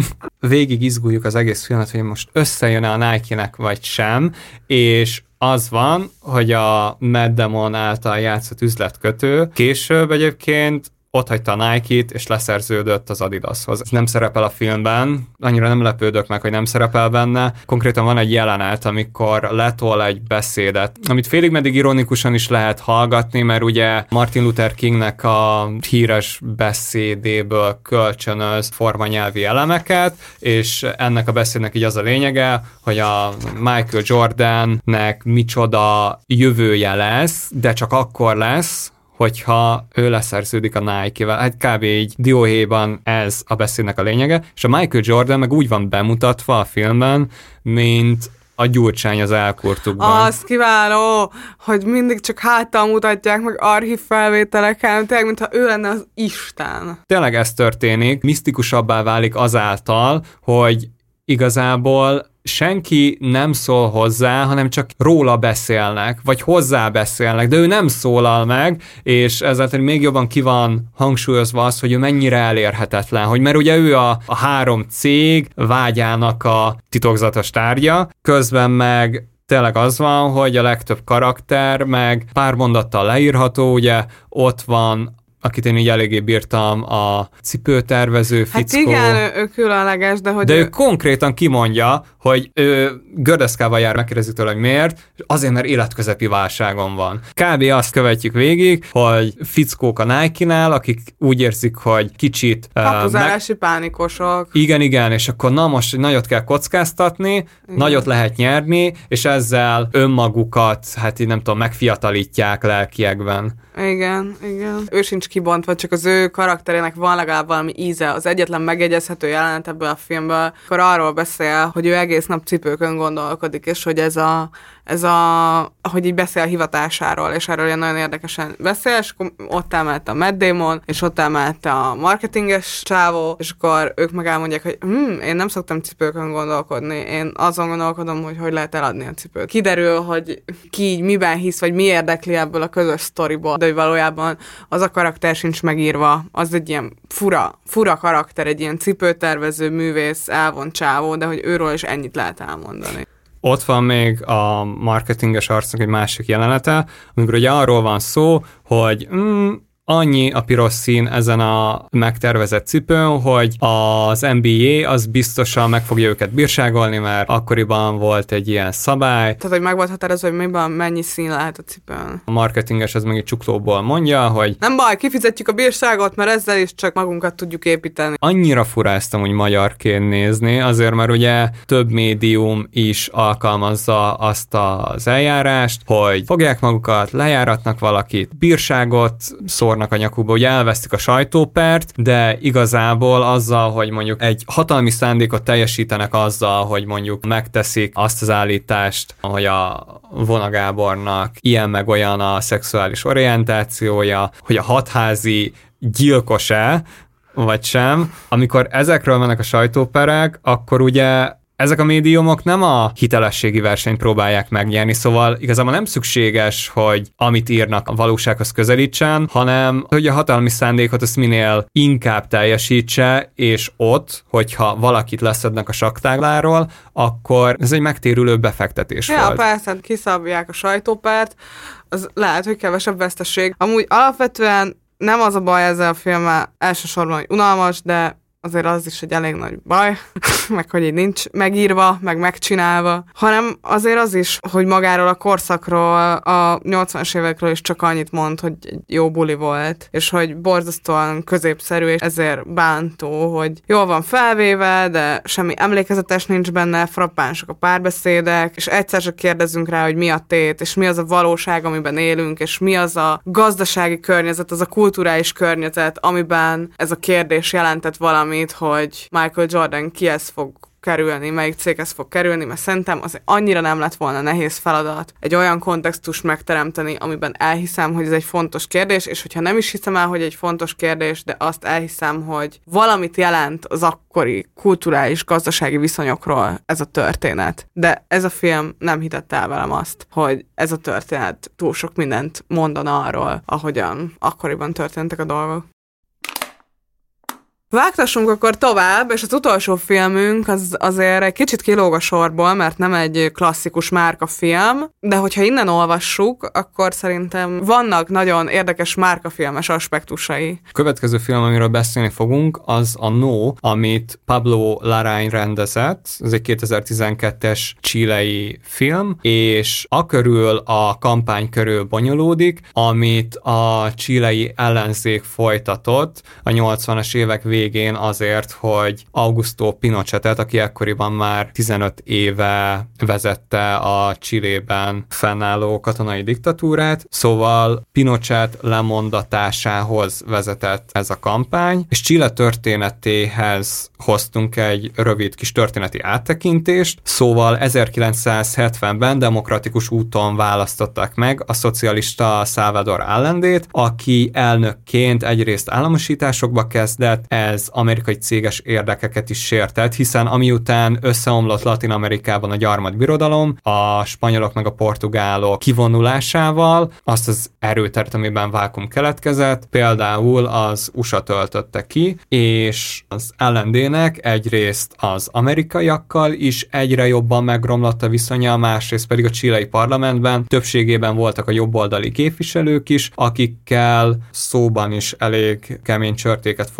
Végig izguljuk az egész filmet, hogy most összejön-e a Nike-nek vagy sem, és az van, hogy a Mad Demon által játszott üzletkötő később egyébként ott hagyta a Nike-t, és leszerződött az Adidashoz. Ez nem szerepel a filmben, annyira nem lepődök meg, hogy nem szerepel benne. Konkrétan van egy jelenet, amikor letol egy beszédet, amit félig meddig ironikusan is lehet hallgatni, mert ugye Martin Luther Kingnek a híres beszédéből kölcsönöz formanyelvi elemeket, és ennek a beszédnek így az a lényege, hogy a Michael Jordannek micsoda jövője lesz, de csak akkor lesz, hogyha ő leszerződik a Nike-vel. Hát kb. így dióhéjban ez a beszédnek a lényege, és a Michael Jordan meg úgy van bemutatva a filmben, mint a gyurcsány az elkurtukban. Az kiváló, hogy mindig csak háttal mutatják meg archív felvételeken, tényleg, mintha ő lenne az Isten. Tényleg ez történik, misztikusabbá válik azáltal, hogy igazából senki nem szól hozzá, hanem csak róla beszélnek, vagy hozzá beszélnek, de ő nem szólal meg, és ezáltal még jobban ki van hangsúlyozva az, hogy ő mennyire elérhetetlen, hogy mert ugye ő a, a három cég vágyának a titokzatos tárgya, közben meg tényleg az van, hogy a legtöbb karakter meg pár mondattal leírható, ugye ott van akit én így eléggé bírtam, a cipőtervező Hát fickó. igen, ő, különleges, de hogy De ő, ő konkrétan kimondja, hogy ő gördeszkával jár, megkérdezik tőle, hogy miért, azért, mert életközepi válságon van. Kb. azt követjük végig, hogy fickók a Nike-nál, akik úgy érzik, hogy kicsit... ö, meg, kapuzálási pánikosok. igen, igen, és akkor na most nagyot kell kockáztatni, igen. nagyot lehet nyerni, és ezzel önmagukat, hát így nem tudom, megfiatalítják lelkiekben. Igen, igen. Ő sincs kibontva, csak az ő karakterének van legalább valami íze. Az egyetlen megjegyezhető jelenet ebből a filmből, akkor arról beszél, hogy ő egész nap cipőkön gondolkodik, és hogy ez a, ez a, hogy így beszél a hivatásáról, és erről ilyen nagyon érdekesen beszél, és ott emelte a Matt Damon, és ott emelte a marketinges csávó, és akkor ők meg elmondják, hogy hm, én nem szoktam cipőkön gondolkodni, én azon gondolkodom, hogy hogy lehet eladni a cipőt. Kiderül, hogy ki így miben hisz, vagy mi érdekli ebből a közös sztoriból, de hogy valójában az a karakter sincs megírva, az egy ilyen fura, fura karakter, egy ilyen cipőtervező, művész, elvont csávó, de hogy őről is ennyit lehet elmondani. Ott van még a marketinges arcnak egy másik jelenete, amikor ugye arról van szó, hogy mm, annyi a piros szín ezen a megtervezett cipőn, hogy az NBA az biztosan meg fogja őket bírságolni, mert akkoriban volt egy ilyen szabály, Tehát, hogy meg volt határozva, hogy miben mennyi szín lehet a cipőn. a marketinges az egy csuklóból mondja, hogy Nem baj, kifizetjük a bírságot, mert ezzel is csak magunkat tudjuk építeni. annyira fura ezt amúgy magyarként nézni, azért mert ugye több médium is alkalmazza azt az eljárást, hogy fogják magukat, lejáratnak valakit, bírságot szórnak fornak a nyakukba, hogy elvesztik a sajtópert, de igazából azzal, hogy mondjuk egy hatalmi szándékot teljesítenek azzal, hogy mondjuk megteszik azt az állítást, hogy a vonagábornak ilyen meg olyan a szexuális orientációja, hogy a hatházi gyilkos-e, vagy sem. Amikor ezekről mennek a sajtóperek, akkor ugye ezek a médiumok nem a hitelességi versenyt próbálják megnyerni, szóval igazából nem szükséges, hogy amit írnak a valósághoz közelítsen, hanem hogy a hatalmi szándékot azt minél inkább teljesítse, és ott, hogyha valakit leszednek a saktágláról, akkor ez egy megtérülő befektetés Ja, volt. persze, kiszabják a sajtópárt, az lehet, hogy kevesebb veszteség. Amúgy alapvetően nem az a baj ezzel a filmmel, elsősorban, hogy unalmas, de azért az is egy elég nagy baj, meg hogy így nincs megírva, meg megcsinálva, hanem azért az is, hogy magáról a korszakról, a 80-as évekről is csak annyit mond, hogy egy jó buli volt, és hogy borzasztóan középszerű, és ezért bántó, hogy jól van felvéve, de semmi emlékezetes nincs benne, frappánsok a párbeszédek, és egyszer csak kérdezünk rá, hogy mi a tét, és mi az a valóság, amiben élünk, és mi az a gazdasági környezet, az a kulturális környezet, amiben ez a kérdés jelentett valamit, hogy Michael Jordan kihez fog kerülni, melyik céghez fog kerülni, mert szerintem az annyira nem lett volna nehéz feladat egy olyan kontextust megteremteni, amiben elhiszem, hogy ez egy fontos kérdés, és hogyha nem is hiszem el, hogy egy fontos kérdés, de azt elhiszem, hogy valamit jelent az akkori kulturális, gazdasági viszonyokról ez a történet. De ez a film nem hitette el velem azt, hogy ez a történet túl sok mindent mondana arról, ahogyan akkoriban történtek a dolgok. Vágtassunk akkor tovább, és az utolsó filmünk az azért egy kicsit kilóg a sorból, mert nem egy klasszikus márkafilm, de hogyha innen olvassuk, akkor szerintem vannak nagyon érdekes márkafilmes aspektusai. A következő film, amiről beszélni fogunk, az a No, amit Pablo Larraín rendezett. Ez egy 2012-es csilei film, és a körül a kampány körül bonyolódik, amit a csilei ellenzék folytatott a 80-as évek végén azért, hogy Augusto Pinochetet, aki ekkoriban már 15 éve vezette a Csillében fennálló katonai diktatúrát, szóval Pinochet lemondatásához vezetett ez a kampány, és Chile történetéhez hoztunk egy rövid kis történeti áttekintést, szóval 1970-ben demokratikus úton választották meg a szocialista Salvador Allendét, aki elnökként egyrészt államosításokba kezdett, ez amerikai céges érdekeket is sértett, hiszen amiután összeomlott Latin Amerikában a gyarmatbirodalom, a spanyolok meg a portugálok kivonulásával, azt az erőteret, amiben vákum keletkezett, például az USA töltötte ki, és az ellendének egyrészt az amerikaiakkal is egyre jobban megromlott a viszonya, másrészt pedig a csilei parlamentben többségében voltak a jobboldali képviselők is, akikkel szóban is elég kemény csörtéket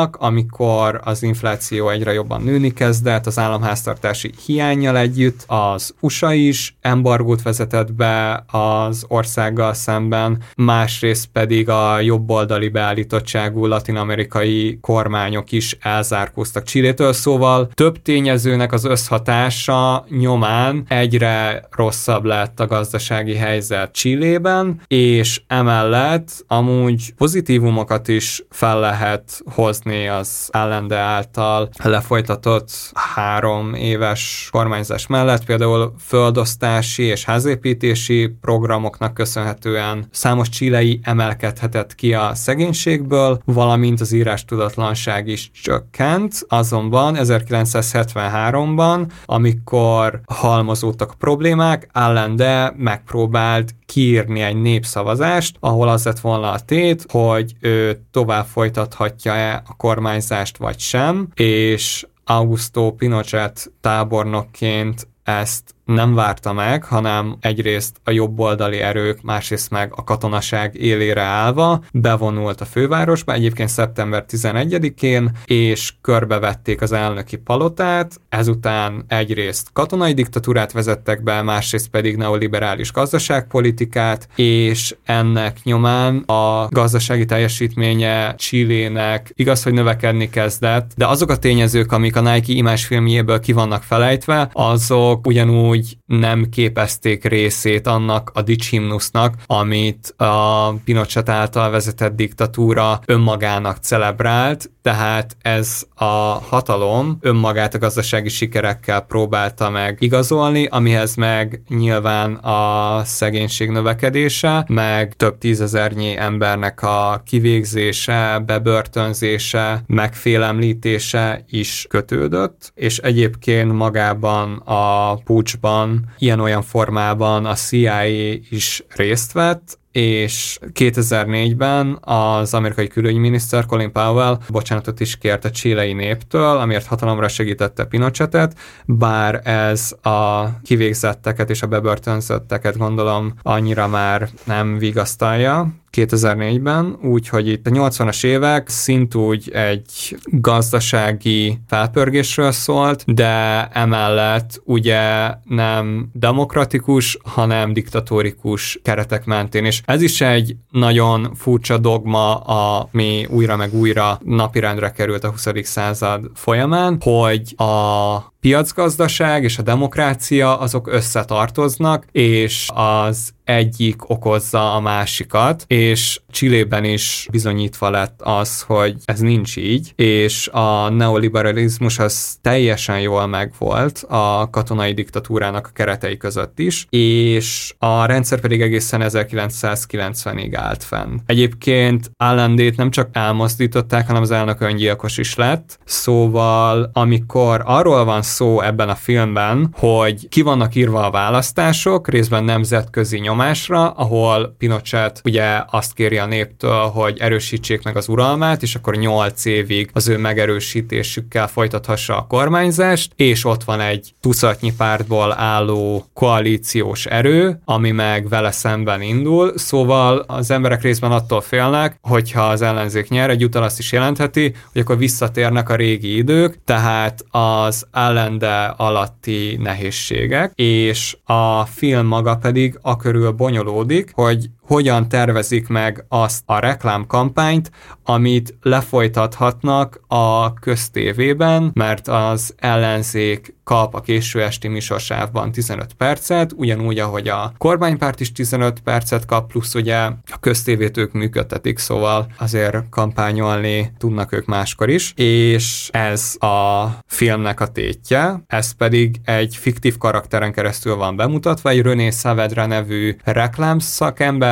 folytattak, amikor az infláció egyre jobban nőni kezdett, az államháztartási hiányjal együtt, az USA is embargót vezetett be az országgal szemben, másrészt pedig a jobboldali beállítottságú latinamerikai kormányok is elzárkóztak Csillétől, szóval több tényezőnek az összhatása nyomán egyre rosszabb lett a gazdasági helyzet Csillében, és emellett amúgy pozitívumokat is fel lehet hozni az Allende által lefolytatott három éves kormányzás mellett, például földosztási és házépítési programoknak köszönhetően számos csilei emelkedhetett ki a szegénységből, valamint az írás tudatlanság is csökkent, azonban 1973-ban, amikor halmozódtak a problémák, Allende megpróbált kiírni egy népszavazást, ahol az lett volna a tét, hogy ő tovább folytathatja-e a kormányzást vagy sem, és Augusto Pinochet tábornokként ezt nem várta meg, hanem egyrészt a jobboldali erők, másrészt meg a katonaság élére állva bevonult a fővárosba, egyébként szeptember 11-én, és körbevették az elnöki palotát, ezután egyrészt katonai diktatúrát vezettek be, másrészt pedig neoliberális gazdaságpolitikát, és ennek nyomán a gazdasági teljesítménye Csillének igaz, hogy növekedni kezdett, de azok a tényezők, amik a Nike imás filmjéből ki vannak felejtve, azok ugyanúgy hogy nem képezték részét annak a dicsimnusznak, amit a Pinochet által vezetett diktatúra önmagának celebrált, tehát ez a hatalom önmagát a gazdasági sikerekkel próbálta meg igazolni, amihez meg nyilván a szegénység növekedése, meg több tízezernyi embernek a kivégzése, bebörtönzése, megfélemlítése is kötődött, és egyébként magában a pucsban ilyen-olyan formában a CIA is részt vett, és 2004-ben az amerikai külügyminiszter Colin Powell bocsánatot is kért a csilei néptől, amiért hatalomra segítette Pinochetet, bár ez a kivégzetteket és a bebörtönzötteket gondolom annyira már nem vigasztalja, 2004-ben, úgyhogy itt a 80-as évek szintúgy egy gazdasági felpörgésről szólt, de emellett ugye nem demokratikus, hanem diktatórikus keretek mentén, és ez is egy nagyon furcsa dogma, ami újra meg újra napirendre került a 20. század folyamán, hogy a piacgazdaság és a demokrácia azok összetartoznak, és az egyik okozza a másikat, és Csillében is bizonyítva lett az, hogy ez nincs így, és a neoliberalizmus az teljesen jól megvolt a katonai diktatúrának a keretei között is, és a rendszer pedig egészen 1990-ig állt fenn. Egyébként Allendét nem csak elmozdították, hanem az elnök öngyilkos is lett, szóval amikor arról van szó ebben a filmben, hogy ki vannak írva a választások, részben nemzetközi nyomásra, ahol Pinochet ugye azt kéri a néptől, hogy erősítsék meg az uralmát, és akkor 8 évig az ő megerősítésükkel folytathassa a kormányzást, és ott van egy tucatnyi pártból álló koalíciós erő, ami meg vele szemben indul, szóval az emberek részben attól félnek, hogyha az ellenzék nyer, egy utal azt is jelentheti, hogy akkor visszatérnek a régi idők, tehát az ellende alatti nehézségek, és a film maga pedig a körül bonyolódik, hogy hogyan tervezik meg azt a reklámkampányt, amit lefolytathatnak a köztévében, mert az ellenzék kap a késő esti műsorsávban 15 percet, ugyanúgy, ahogy a kormánypárt is 15 percet kap, plusz ugye a köztévét ők működtetik, szóval azért kampányolni tudnak ők máskor is, és ez a filmnek a tétje, ez pedig egy fiktív karakteren keresztül van bemutatva, egy René Saavedra nevű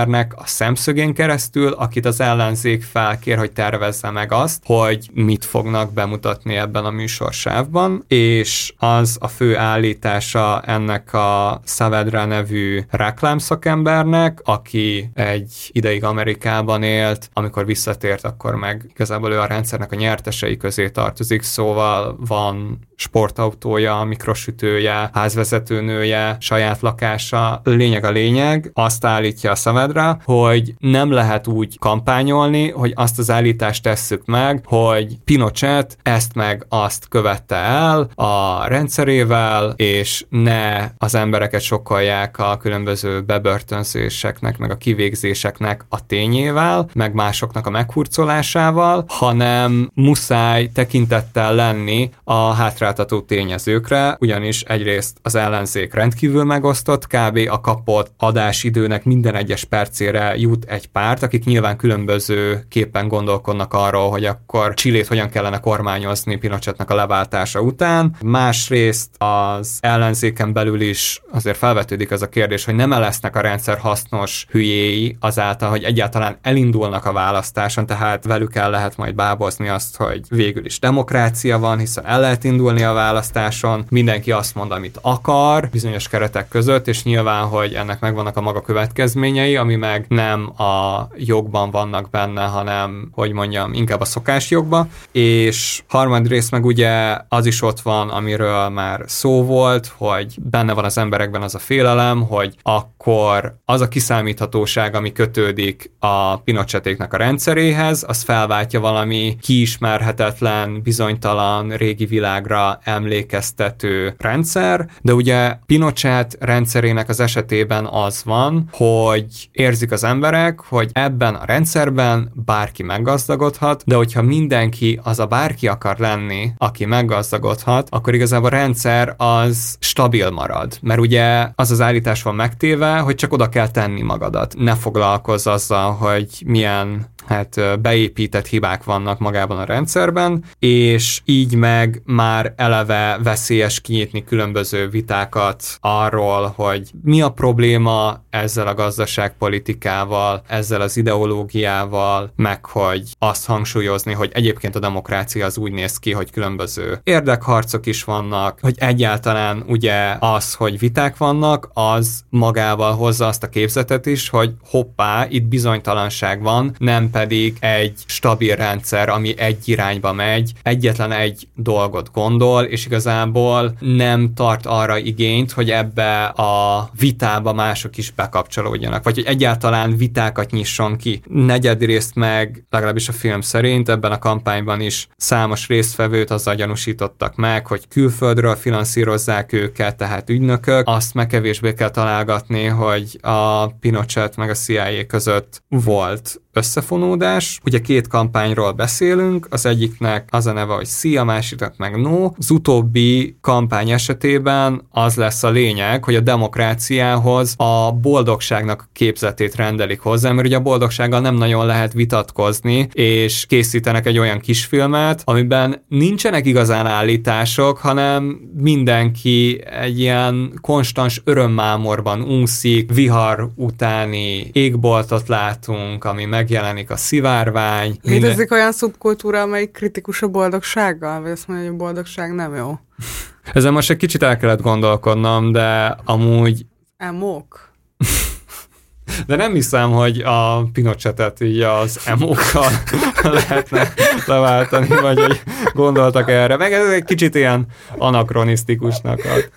reklámszakembernek a szemszögén keresztül, akit az ellenzék felkér, hogy tervezze meg azt, hogy mit fognak bemutatni ebben a műsorsávban, és az a fő állítása ennek a Saavedra nevű reklámszakembernek, aki egy ideig Amerikában élt, amikor visszatért, akkor meg igazából ő a rendszernek a nyertesei közé tartozik, szóval van sportautója, mikrosütője, házvezetőnője, saját lakása. Lényeg a lényeg, azt állítja a Saavedra, hogy nem lehet úgy kampányolni, hogy azt az állítást tesszük meg, hogy Pinochet ezt meg azt követte el a rendszerével, és ne az embereket sokkolják a különböző bebörtönzéseknek, meg a kivégzéseknek a tényével, meg másoknak a meghurcolásával, hanem muszáj tekintettel lenni a hátráltató tényezőkre, ugyanis egyrészt az ellenzék rendkívül megosztott, kb. a kapott adásidőnek minden egyes percére jut egy párt, akik nyilván különböző képen gondolkodnak arról, hogy akkor Csillét hogyan kellene kormányozni Pinochetnek a leváltása után. Másrészt az ellenzéken belül is azért felvetődik ez a kérdés, hogy nem lesznek a rendszer hasznos hülyéi azáltal, hogy egyáltalán elindulnak a választáson, tehát velük el lehet majd bábozni azt, hogy végül is demokrácia van, hiszen el lehet indulni a választáson, mindenki azt mond, amit akar, bizonyos keretek között, és nyilván, hogy ennek megvannak a maga következményei, ami meg nem a jogban vannak benne, hanem, hogy mondjam, inkább a szokásjogban, és harmadrészt meg ugye az is ott van, amiről már szó volt, hogy benne van az emberekben az a félelem, hogy akkor az a kiszámíthatóság, ami kötődik a Pinochetéknek a rendszeréhez, az felváltja valami kiismerhetetlen, bizonytalan régi világra emlékeztető rendszer, de ugye Pinochet rendszerének az esetében az van, hogy érzik az emberek, hogy ebben a rendszerben bárki meggazdagodhat, de hogyha mindenki az a bárki akar lenni, aki meggazdagodhat, akkor igazából a rendszer az stabil marad. Mert ugye az az állítás van megtéve, hogy csak oda kell tenni magadat. Ne foglalkozz azzal, hogy milyen hát beépített hibák vannak magában a rendszerben, és így meg már eleve veszélyes kinyitni különböző vitákat arról, hogy mi a probléma ezzel a gazdaságpolitikával, ezzel az ideológiával, meg hogy azt hangsúlyozni, hogy egyébként a demokrácia az úgy néz ki, hogy különböző érdekharcok is vannak, hogy egyáltalán ugye az, hogy viták vannak, az magával hozza azt a képzetet is, hogy hoppá, itt bizonytalanság van, nem pedig egy stabil rendszer, ami egy irányba megy, egyetlen egy dolgot gondol, és igazából nem tart arra igényt, hogy ebbe a vitába mások is bekapcsolódjanak, vagy hogy egyáltalán vitákat nyisson ki. Negyedrészt meg, legalábbis a film szerint ebben a kampányban is számos résztvevőt azzal gyanúsítottak meg, hogy külföldről finanszírozzák őket, tehát ügynökök. Azt meg kevésbé kell találgatni, hogy a Pinochet meg a CIA között volt összefonódás. Ugye két kampányról beszélünk, az egyiknek az a neve, hogy Szia, másiknak meg No. Az utóbbi kampány esetében az lesz a lényeg, hogy a demokráciához a boldogságnak a képzetét rendelik hozzá, mert ugye a boldogsággal nem nagyon lehet vitatkozni, és készítenek egy olyan kisfilmet, amiben nincsenek igazán állítások, hanem mindenki egy ilyen konstans örömmámorban úszik, vihar utáni égboltot látunk, ami meg megjelenik a szivárvány. Létezik minden... olyan szubkultúra, amelyik kritikus a boldogsággal? Vagy azt mondja, hogy a boldogság nem jó? Ezen most egy kicsit el kellett gondolkodnom, de amúgy... Emok? De nem hiszem, hogy a Pinochetet így az emókkal lehetne leváltani, vagy hogy gondoltak erre. Meg ez egy kicsit ilyen anakronisztikusnak ad.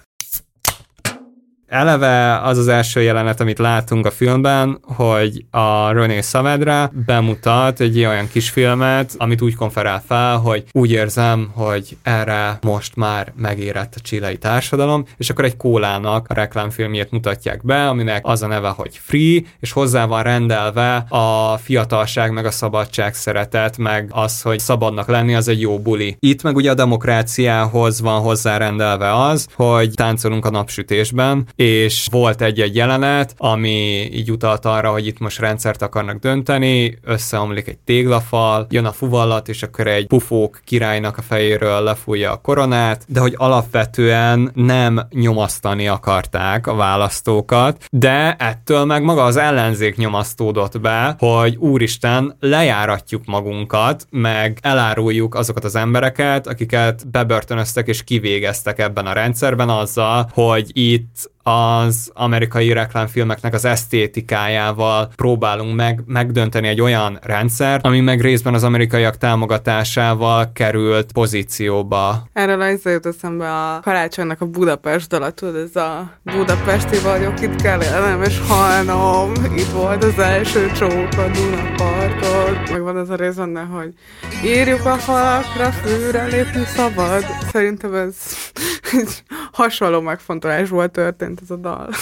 Eleve az az első jelenet, amit látunk a filmben, hogy a René Saavedra bemutat egy olyan kisfilmet, amit úgy konferál fel, hogy úgy érzem, hogy erre most már megérett a csilei társadalom, és akkor egy kólának a reklámfilmjét mutatják be, aminek az a neve, hogy Free, és hozzá van rendelve a fiatalság, meg a szabadság szeretet, meg az, hogy szabadnak lenni, az egy jó buli. Itt meg ugye a demokráciához van hozzárendelve az, hogy táncolunk a napsütésben, és volt egy-egy jelenet, ami így utalt arra, hogy itt most rendszert akarnak dönteni, összeomlik egy téglafal, jön a fuvallat, és akkor egy pufók királynak a fejéről lefújja a koronát, de hogy alapvetően nem nyomasztani akarták a választókat, de ettől meg maga az ellenzék nyomasztódott be, hogy úristen, lejáratjuk magunkat, meg eláruljuk azokat az embereket, akiket bebörtönöztek és kivégeztek ebben a rendszerben azzal, hogy itt az amerikai reklámfilmeknek az esztétikájával próbálunk meg, megdönteni egy olyan rendszert, ami meg részben az amerikaiak támogatásával került pozícióba. Erről az jut eszembe a karácsonynak a Budapest dala, tudod, ez a budapesti vagyok, itt kell élnem és halnom, itt volt az első csók a Dunaparton, meg van az a rész benne, hogy írjuk a falakra, fűre lépni szabad. Szerintem ez hasonló megfontolásból történt ez a dal.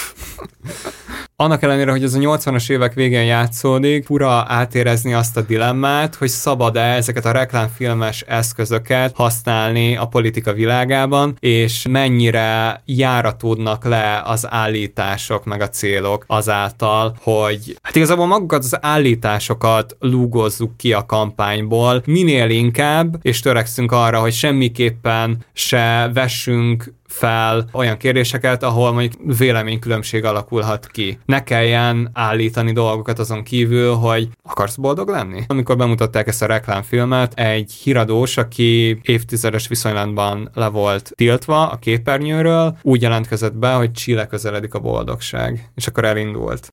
Annak ellenére, hogy ez a 80-as évek végén játszódik, fura átérezni azt a dilemmát, hogy szabad-e ezeket a reklámfilmes eszközöket használni a politika világában, és mennyire járatódnak le az állítások meg a célok azáltal, hogy hát igazából magukat az állításokat lúgozzuk ki a kampányból, minél inkább, és törekszünk arra, hogy semmiképpen se vessünk fel olyan kérdéseket, ahol mondjuk véleménykülönbség alakulhat ki. Ne kelljen állítani dolgokat azon kívül, hogy akarsz boldog lenni? Amikor bemutatták ezt a reklámfilmet, egy híradós, aki évtizedes viszonylatban le volt tiltva a képernyőről, úgy jelentkezett be, hogy Chile közeledik a boldogság. És akkor elindult.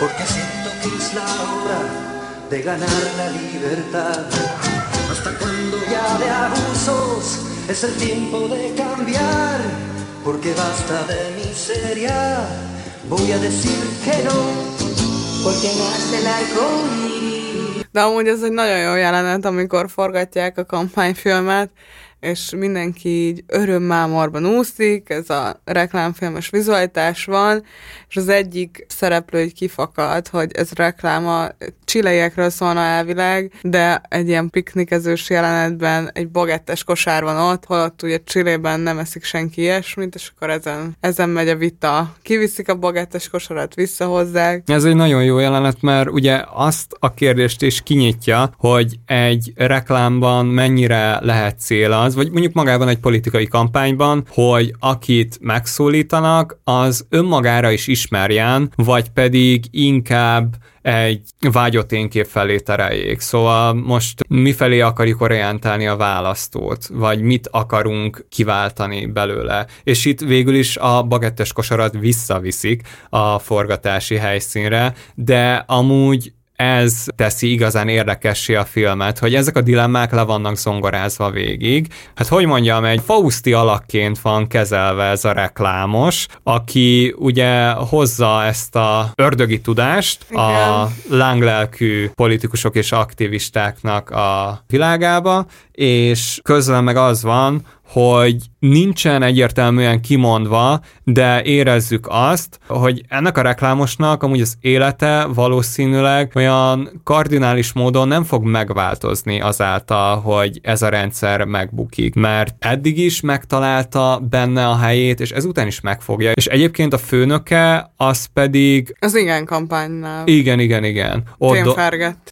Porque siento que es la hora de ganar la libertad. Hasta cuando ya de abusos es el tiempo de cambiar porque basta de miseria. Voy a decir que no, porque nace el arco. De amúgy ez egy nagyon jó jelenet, amikor forgatják a kampányfilmet, és mindenki így örömmámorban úszik, ez a reklámfilmes vizualitás van, és az egyik szereplő így kifakad, hogy ez reklám a csileiekről szólna elvileg, de egy ilyen piknikezős jelenetben egy bagettes kosár van ott, holott ugye Csillében nem eszik senki ilyesmit, és akkor ezen, ezen megy a vita. Kiviszik a bagettes kosarat, visszahozzák. Ez egy nagyon jó jelenet, mert ugye azt a kérdést is kinyitja, hogy egy reklámban mennyire lehet cél az, vagy mondjuk magában egy politikai kampányban, hogy akit megszólítanak, az önmagára is ismerjen, vagy pedig inkább egy vágyott énkép felé tereljék. Szóval most mifelé akarjuk orientálni a választót, vagy mit akarunk kiváltani belőle. És itt végül is a bagettes kosarat visszaviszik a forgatási helyszínre, de amúgy ez teszi igazán érdekessé a filmet, hogy ezek a dilemmák le vannak zongorázva végig. Hát hogy mondjam, egy Fausti alakként van kezelve ez a reklámos, aki ugye hozza ezt a ördögi tudást Igen. a lánglelkű politikusok és aktivistáknak a világába, és közben meg az van, hogy nincsen egyértelműen kimondva, de érezzük azt, hogy ennek a reklámosnak amúgy az élete valószínűleg olyan kardinális módon nem fog megváltozni azáltal, hogy ez a rendszer megbukik, mert eddig is megtalálta benne a helyét, és ezután is megfogja. És egyébként a főnöke az pedig... Az igen kampánynál. Igen, igen, igen. Ott do-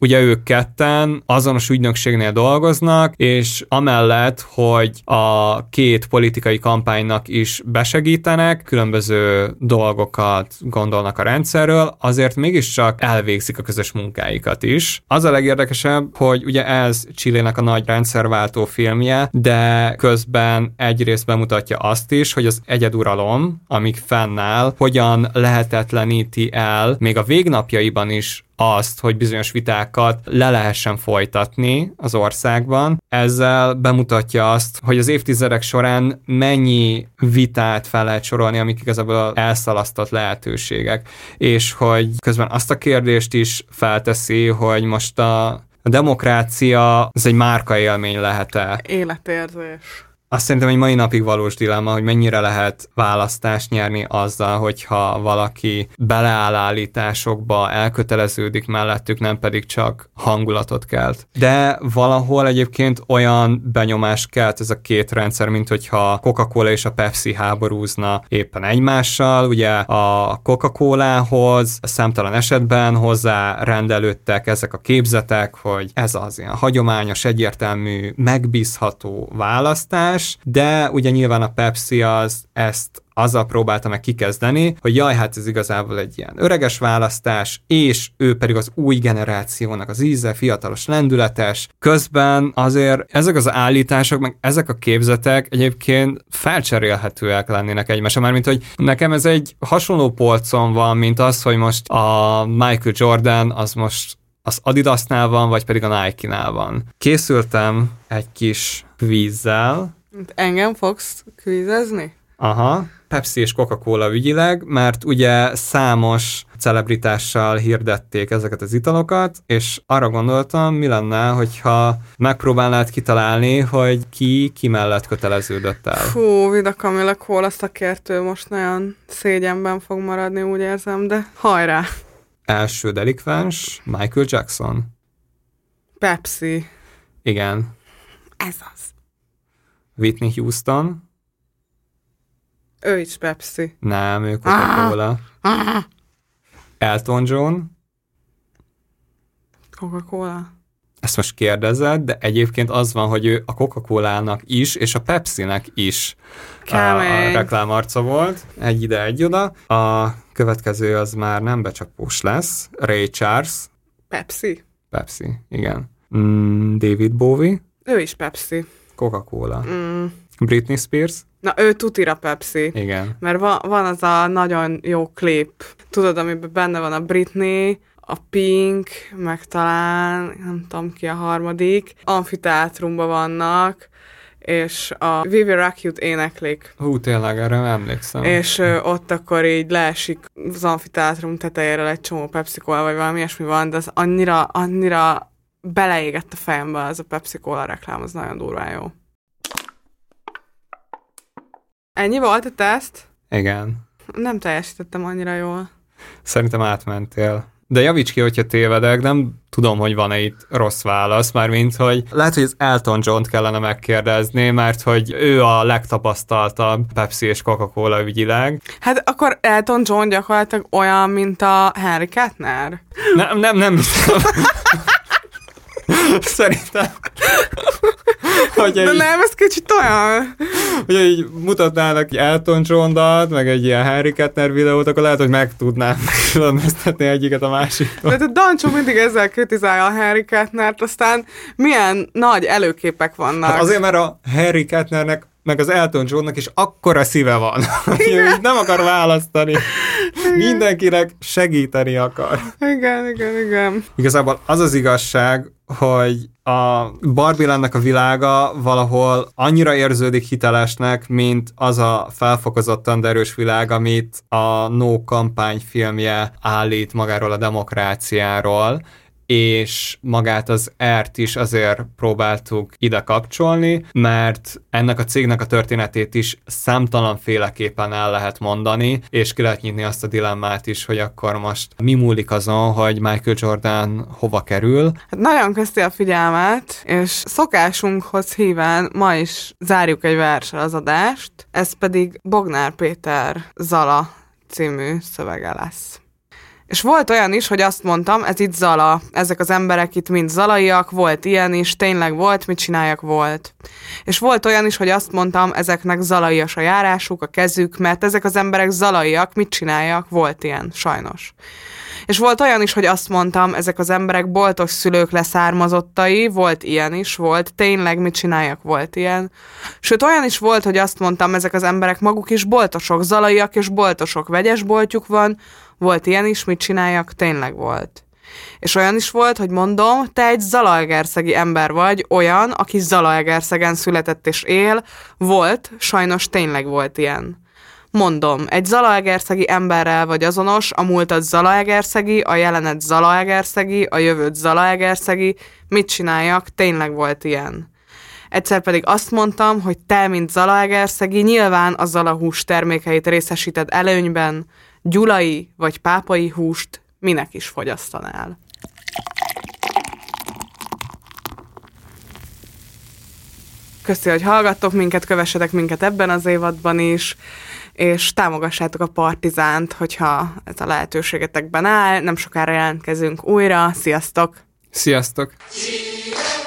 ugye ők ketten azonos ügynökségnél dolgoznak, és amellett, hogy a két politikai kampánynak is besegítenek, különböző dolgokat gondolnak a rendszerről, azért mégiscsak elvégzik a közös munkáikat is. Az a legérdekesebb, hogy ugye ez Csillének a nagy rendszerváltó filmje, de közben egyrészt bemutatja azt is, hogy az egyeduralom, amíg fennáll, hogyan lehetetleníti el még a végnapjaiban is azt, hogy bizonyos vitákat le lehessen folytatni az országban. Ezzel bemutatja azt, hogy az évtizedek során mennyi vitát fel lehet sorolni, amik igazából elszalasztott lehetőségek. És hogy közben azt a kérdést is felteszi, hogy most a a demokrácia, ez egy márka élmény lehet-e? Életérzés azt szerintem egy mai napig valós dilemma, hogy mennyire lehet választást nyerni azzal, hogyha valaki beleáll állításokba, elköteleződik mellettük, nem pedig csak hangulatot kelt. De valahol egyébként olyan benyomás kelt ez a két rendszer, mint hogyha Coca-Cola és a Pepsi háborúzna éppen egymással. Ugye a Coca-Colához számtalan esetben hozzá rendelődtek ezek a képzetek, hogy ez az ilyen hagyományos, egyértelmű, megbízható választás, más, de ugye nyilván a Pepsi az ezt azzal próbálta meg kikezdeni, hogy jaj, hát ez igazából egy ilyen öreges választás, és ő pedig az új generációnak az íze, fiatalos, lendületes. Közben azért ezek az állítások, meg ezek a képzetek egyébként felcserélhetőek lennének egymásra, már mint hogy nekem ez egy hasonló polcon van, mint az, hogy most a Michael Jordan az most az Adidasnál van, vagy pedig a Nike-nál van. Készültem egy kis vízzel, Engem fogsz kvízezni? Aha, Pepsi és Coca-Cola ügyileg, mert ugye számos celebritással hirdették ezeket az italokat, és arra gondoltam, mi lenne, hogyha megpróbálnád kitalálni, hogy ki ki mellett köteleződött el. Fú, Vida Kamila Kóla szakértő most nagyon szégyenben fog maradni, úgy érzem, de hajrá! Első delikvens, Michael Jackson. Pepsi. Igen. Ez az. Whitney Houston. Ő is Pepsi. Nem, ő Coca-Cola. Ah. Elton John. Coca-Cola. Ezt most kérdezed, de egyébként az van, hogy ő a Coca-Cola-nak is, és a Pepsi-nek is a, a reklámarca volt. Egy ide, egy oda. A következő az már nem becsapós lesz. Ray Charles. Pepsi. Pepsi, igen. Mm, David Bowie. Ő is Pepsi. Coca-Cola. Mm. Britney Spears. Na, ő tutira Pepsi. Igen. Mert van, van az a nagyon jó klip, tudod, amiben benne van a Britney, a Pink, meg talán, nem tudom ki a harmadik, amfiteátrumban vannak, és a Rock You-t éneklik. Hú, tényleg, erre nem emlékszem. És ö, ott akkor így leesik az amfiteátrum tetejéről egy csomó pepsi vagy valami ilyesmi van, de az annyira, annyira beleégett a fejembe az a Pepsi Cola reklám, az nagyon durván jó. Ennyi volt a teszt? Igen. Nem teljesítettem annyira jól. Szerintem átmentél. De javíts ki, hogyha tévedek, nem tudom, hogy van-e itt rossz válasz, mármint, hogy lehet, hogy az Elton John-t kellene megkérdezni, mert hogy ő a legtapasztaltabb Pepsi és Coca-Cola ügyileg. Hát akkor Elton John gyakorlatilag olyan, mint a Henry Kettner? Nem, nem, nem. Szerintem. hogy De nem, ez kicsit olyan. hogy így mutatnának egy Elton john meg egy ilyen Harry Kettner videót, akkor lehet, hogy meg tudnám különböztetni egyiket a másiktól. De a Dancsó mindig ezzel kritizálja a Harry Kettnert, aztán milyen nagy előképek vannak. Hát azért, mert a Harry Kettnernek meg az Elton Johnnak is akkora szíve van, hogy nem akar választani. Mindenkinek segíteni akar. Igen, igen, igen. Igazából az az igazság, hogy a Barbie a világa valahol annyira érződik hitelesnek, mint az a felfokozottan derős világ, amit a No kampány filmje állít magáról a demokráciáról, és magát az ERT is azért próbáltuk ide kapcsolni, mert ennek a cégnek a történetét is számtalan féleképpen el lehet mondani, és ki lehet nyitni azt a dilemmát is, hogy akkor most mi múlik azon, hogy Michael Jordan hova kerül. Hát nagyon közti a figyelmet, és szokásunkhoz híven ma is zárjuk egy versel az adást, ez pedig Bognár Péter Zala című szövege lesz. És volt olyan is, hogy azt mondtam, ez itt Zala, ezek az emberek itt mind zalaiak, volt ilyen is, tényleg volt, mit csináljak volt. És volt olyan is, hogy azt mondtam, ezeknek zalaias a járásuk, a kezük, mert ezek az emberek zalaiak, mit csináljak, volt ilyen, sajnos. És volt olyan is, hogy azt mondtam, ezek az emberek boltos szülők leszármazottai, volt ilyen is, volt, tényleg mit csináljak, volt ilyen. Sőt, olyan is volt, hogy azt mondtam, ezek az emberek maguk is boltosok, zalaiak és boltosok, vegyes boltjuk van, volt ilyen is, mit csináljak, tényleg volt. És olyan is volt, hogy mondom, te egy Zalaegerszegi ember vagy, olyan, aki Zalaegerszegen született és él, volt, sajnos tényleg volt ilyen. Mondom, egy Zalaegerszegi emberrel vagy azonos, a múltad Zalaegerszegi, a jelenet Zalaegerszegi, a jövőt Zalaegerszegi, mit csináljak, tényleg volt ilyen. Egyszer pedig azt mondtam, hogy te, mint Zalaegerszegi, nyilván a Zala hús termékeit részesíted előnyben, gyulai vagy pápai húst minek is fogyasztanál. Köszi, hogy hallgattok minket, kövessetek minket ebben az évadban is, és támogassátok a Partizánt, hogyha ez a lehetőségetekben áll. Nem sokára jelentkezünk újra. Sziasztok! Sziasztok! Chile.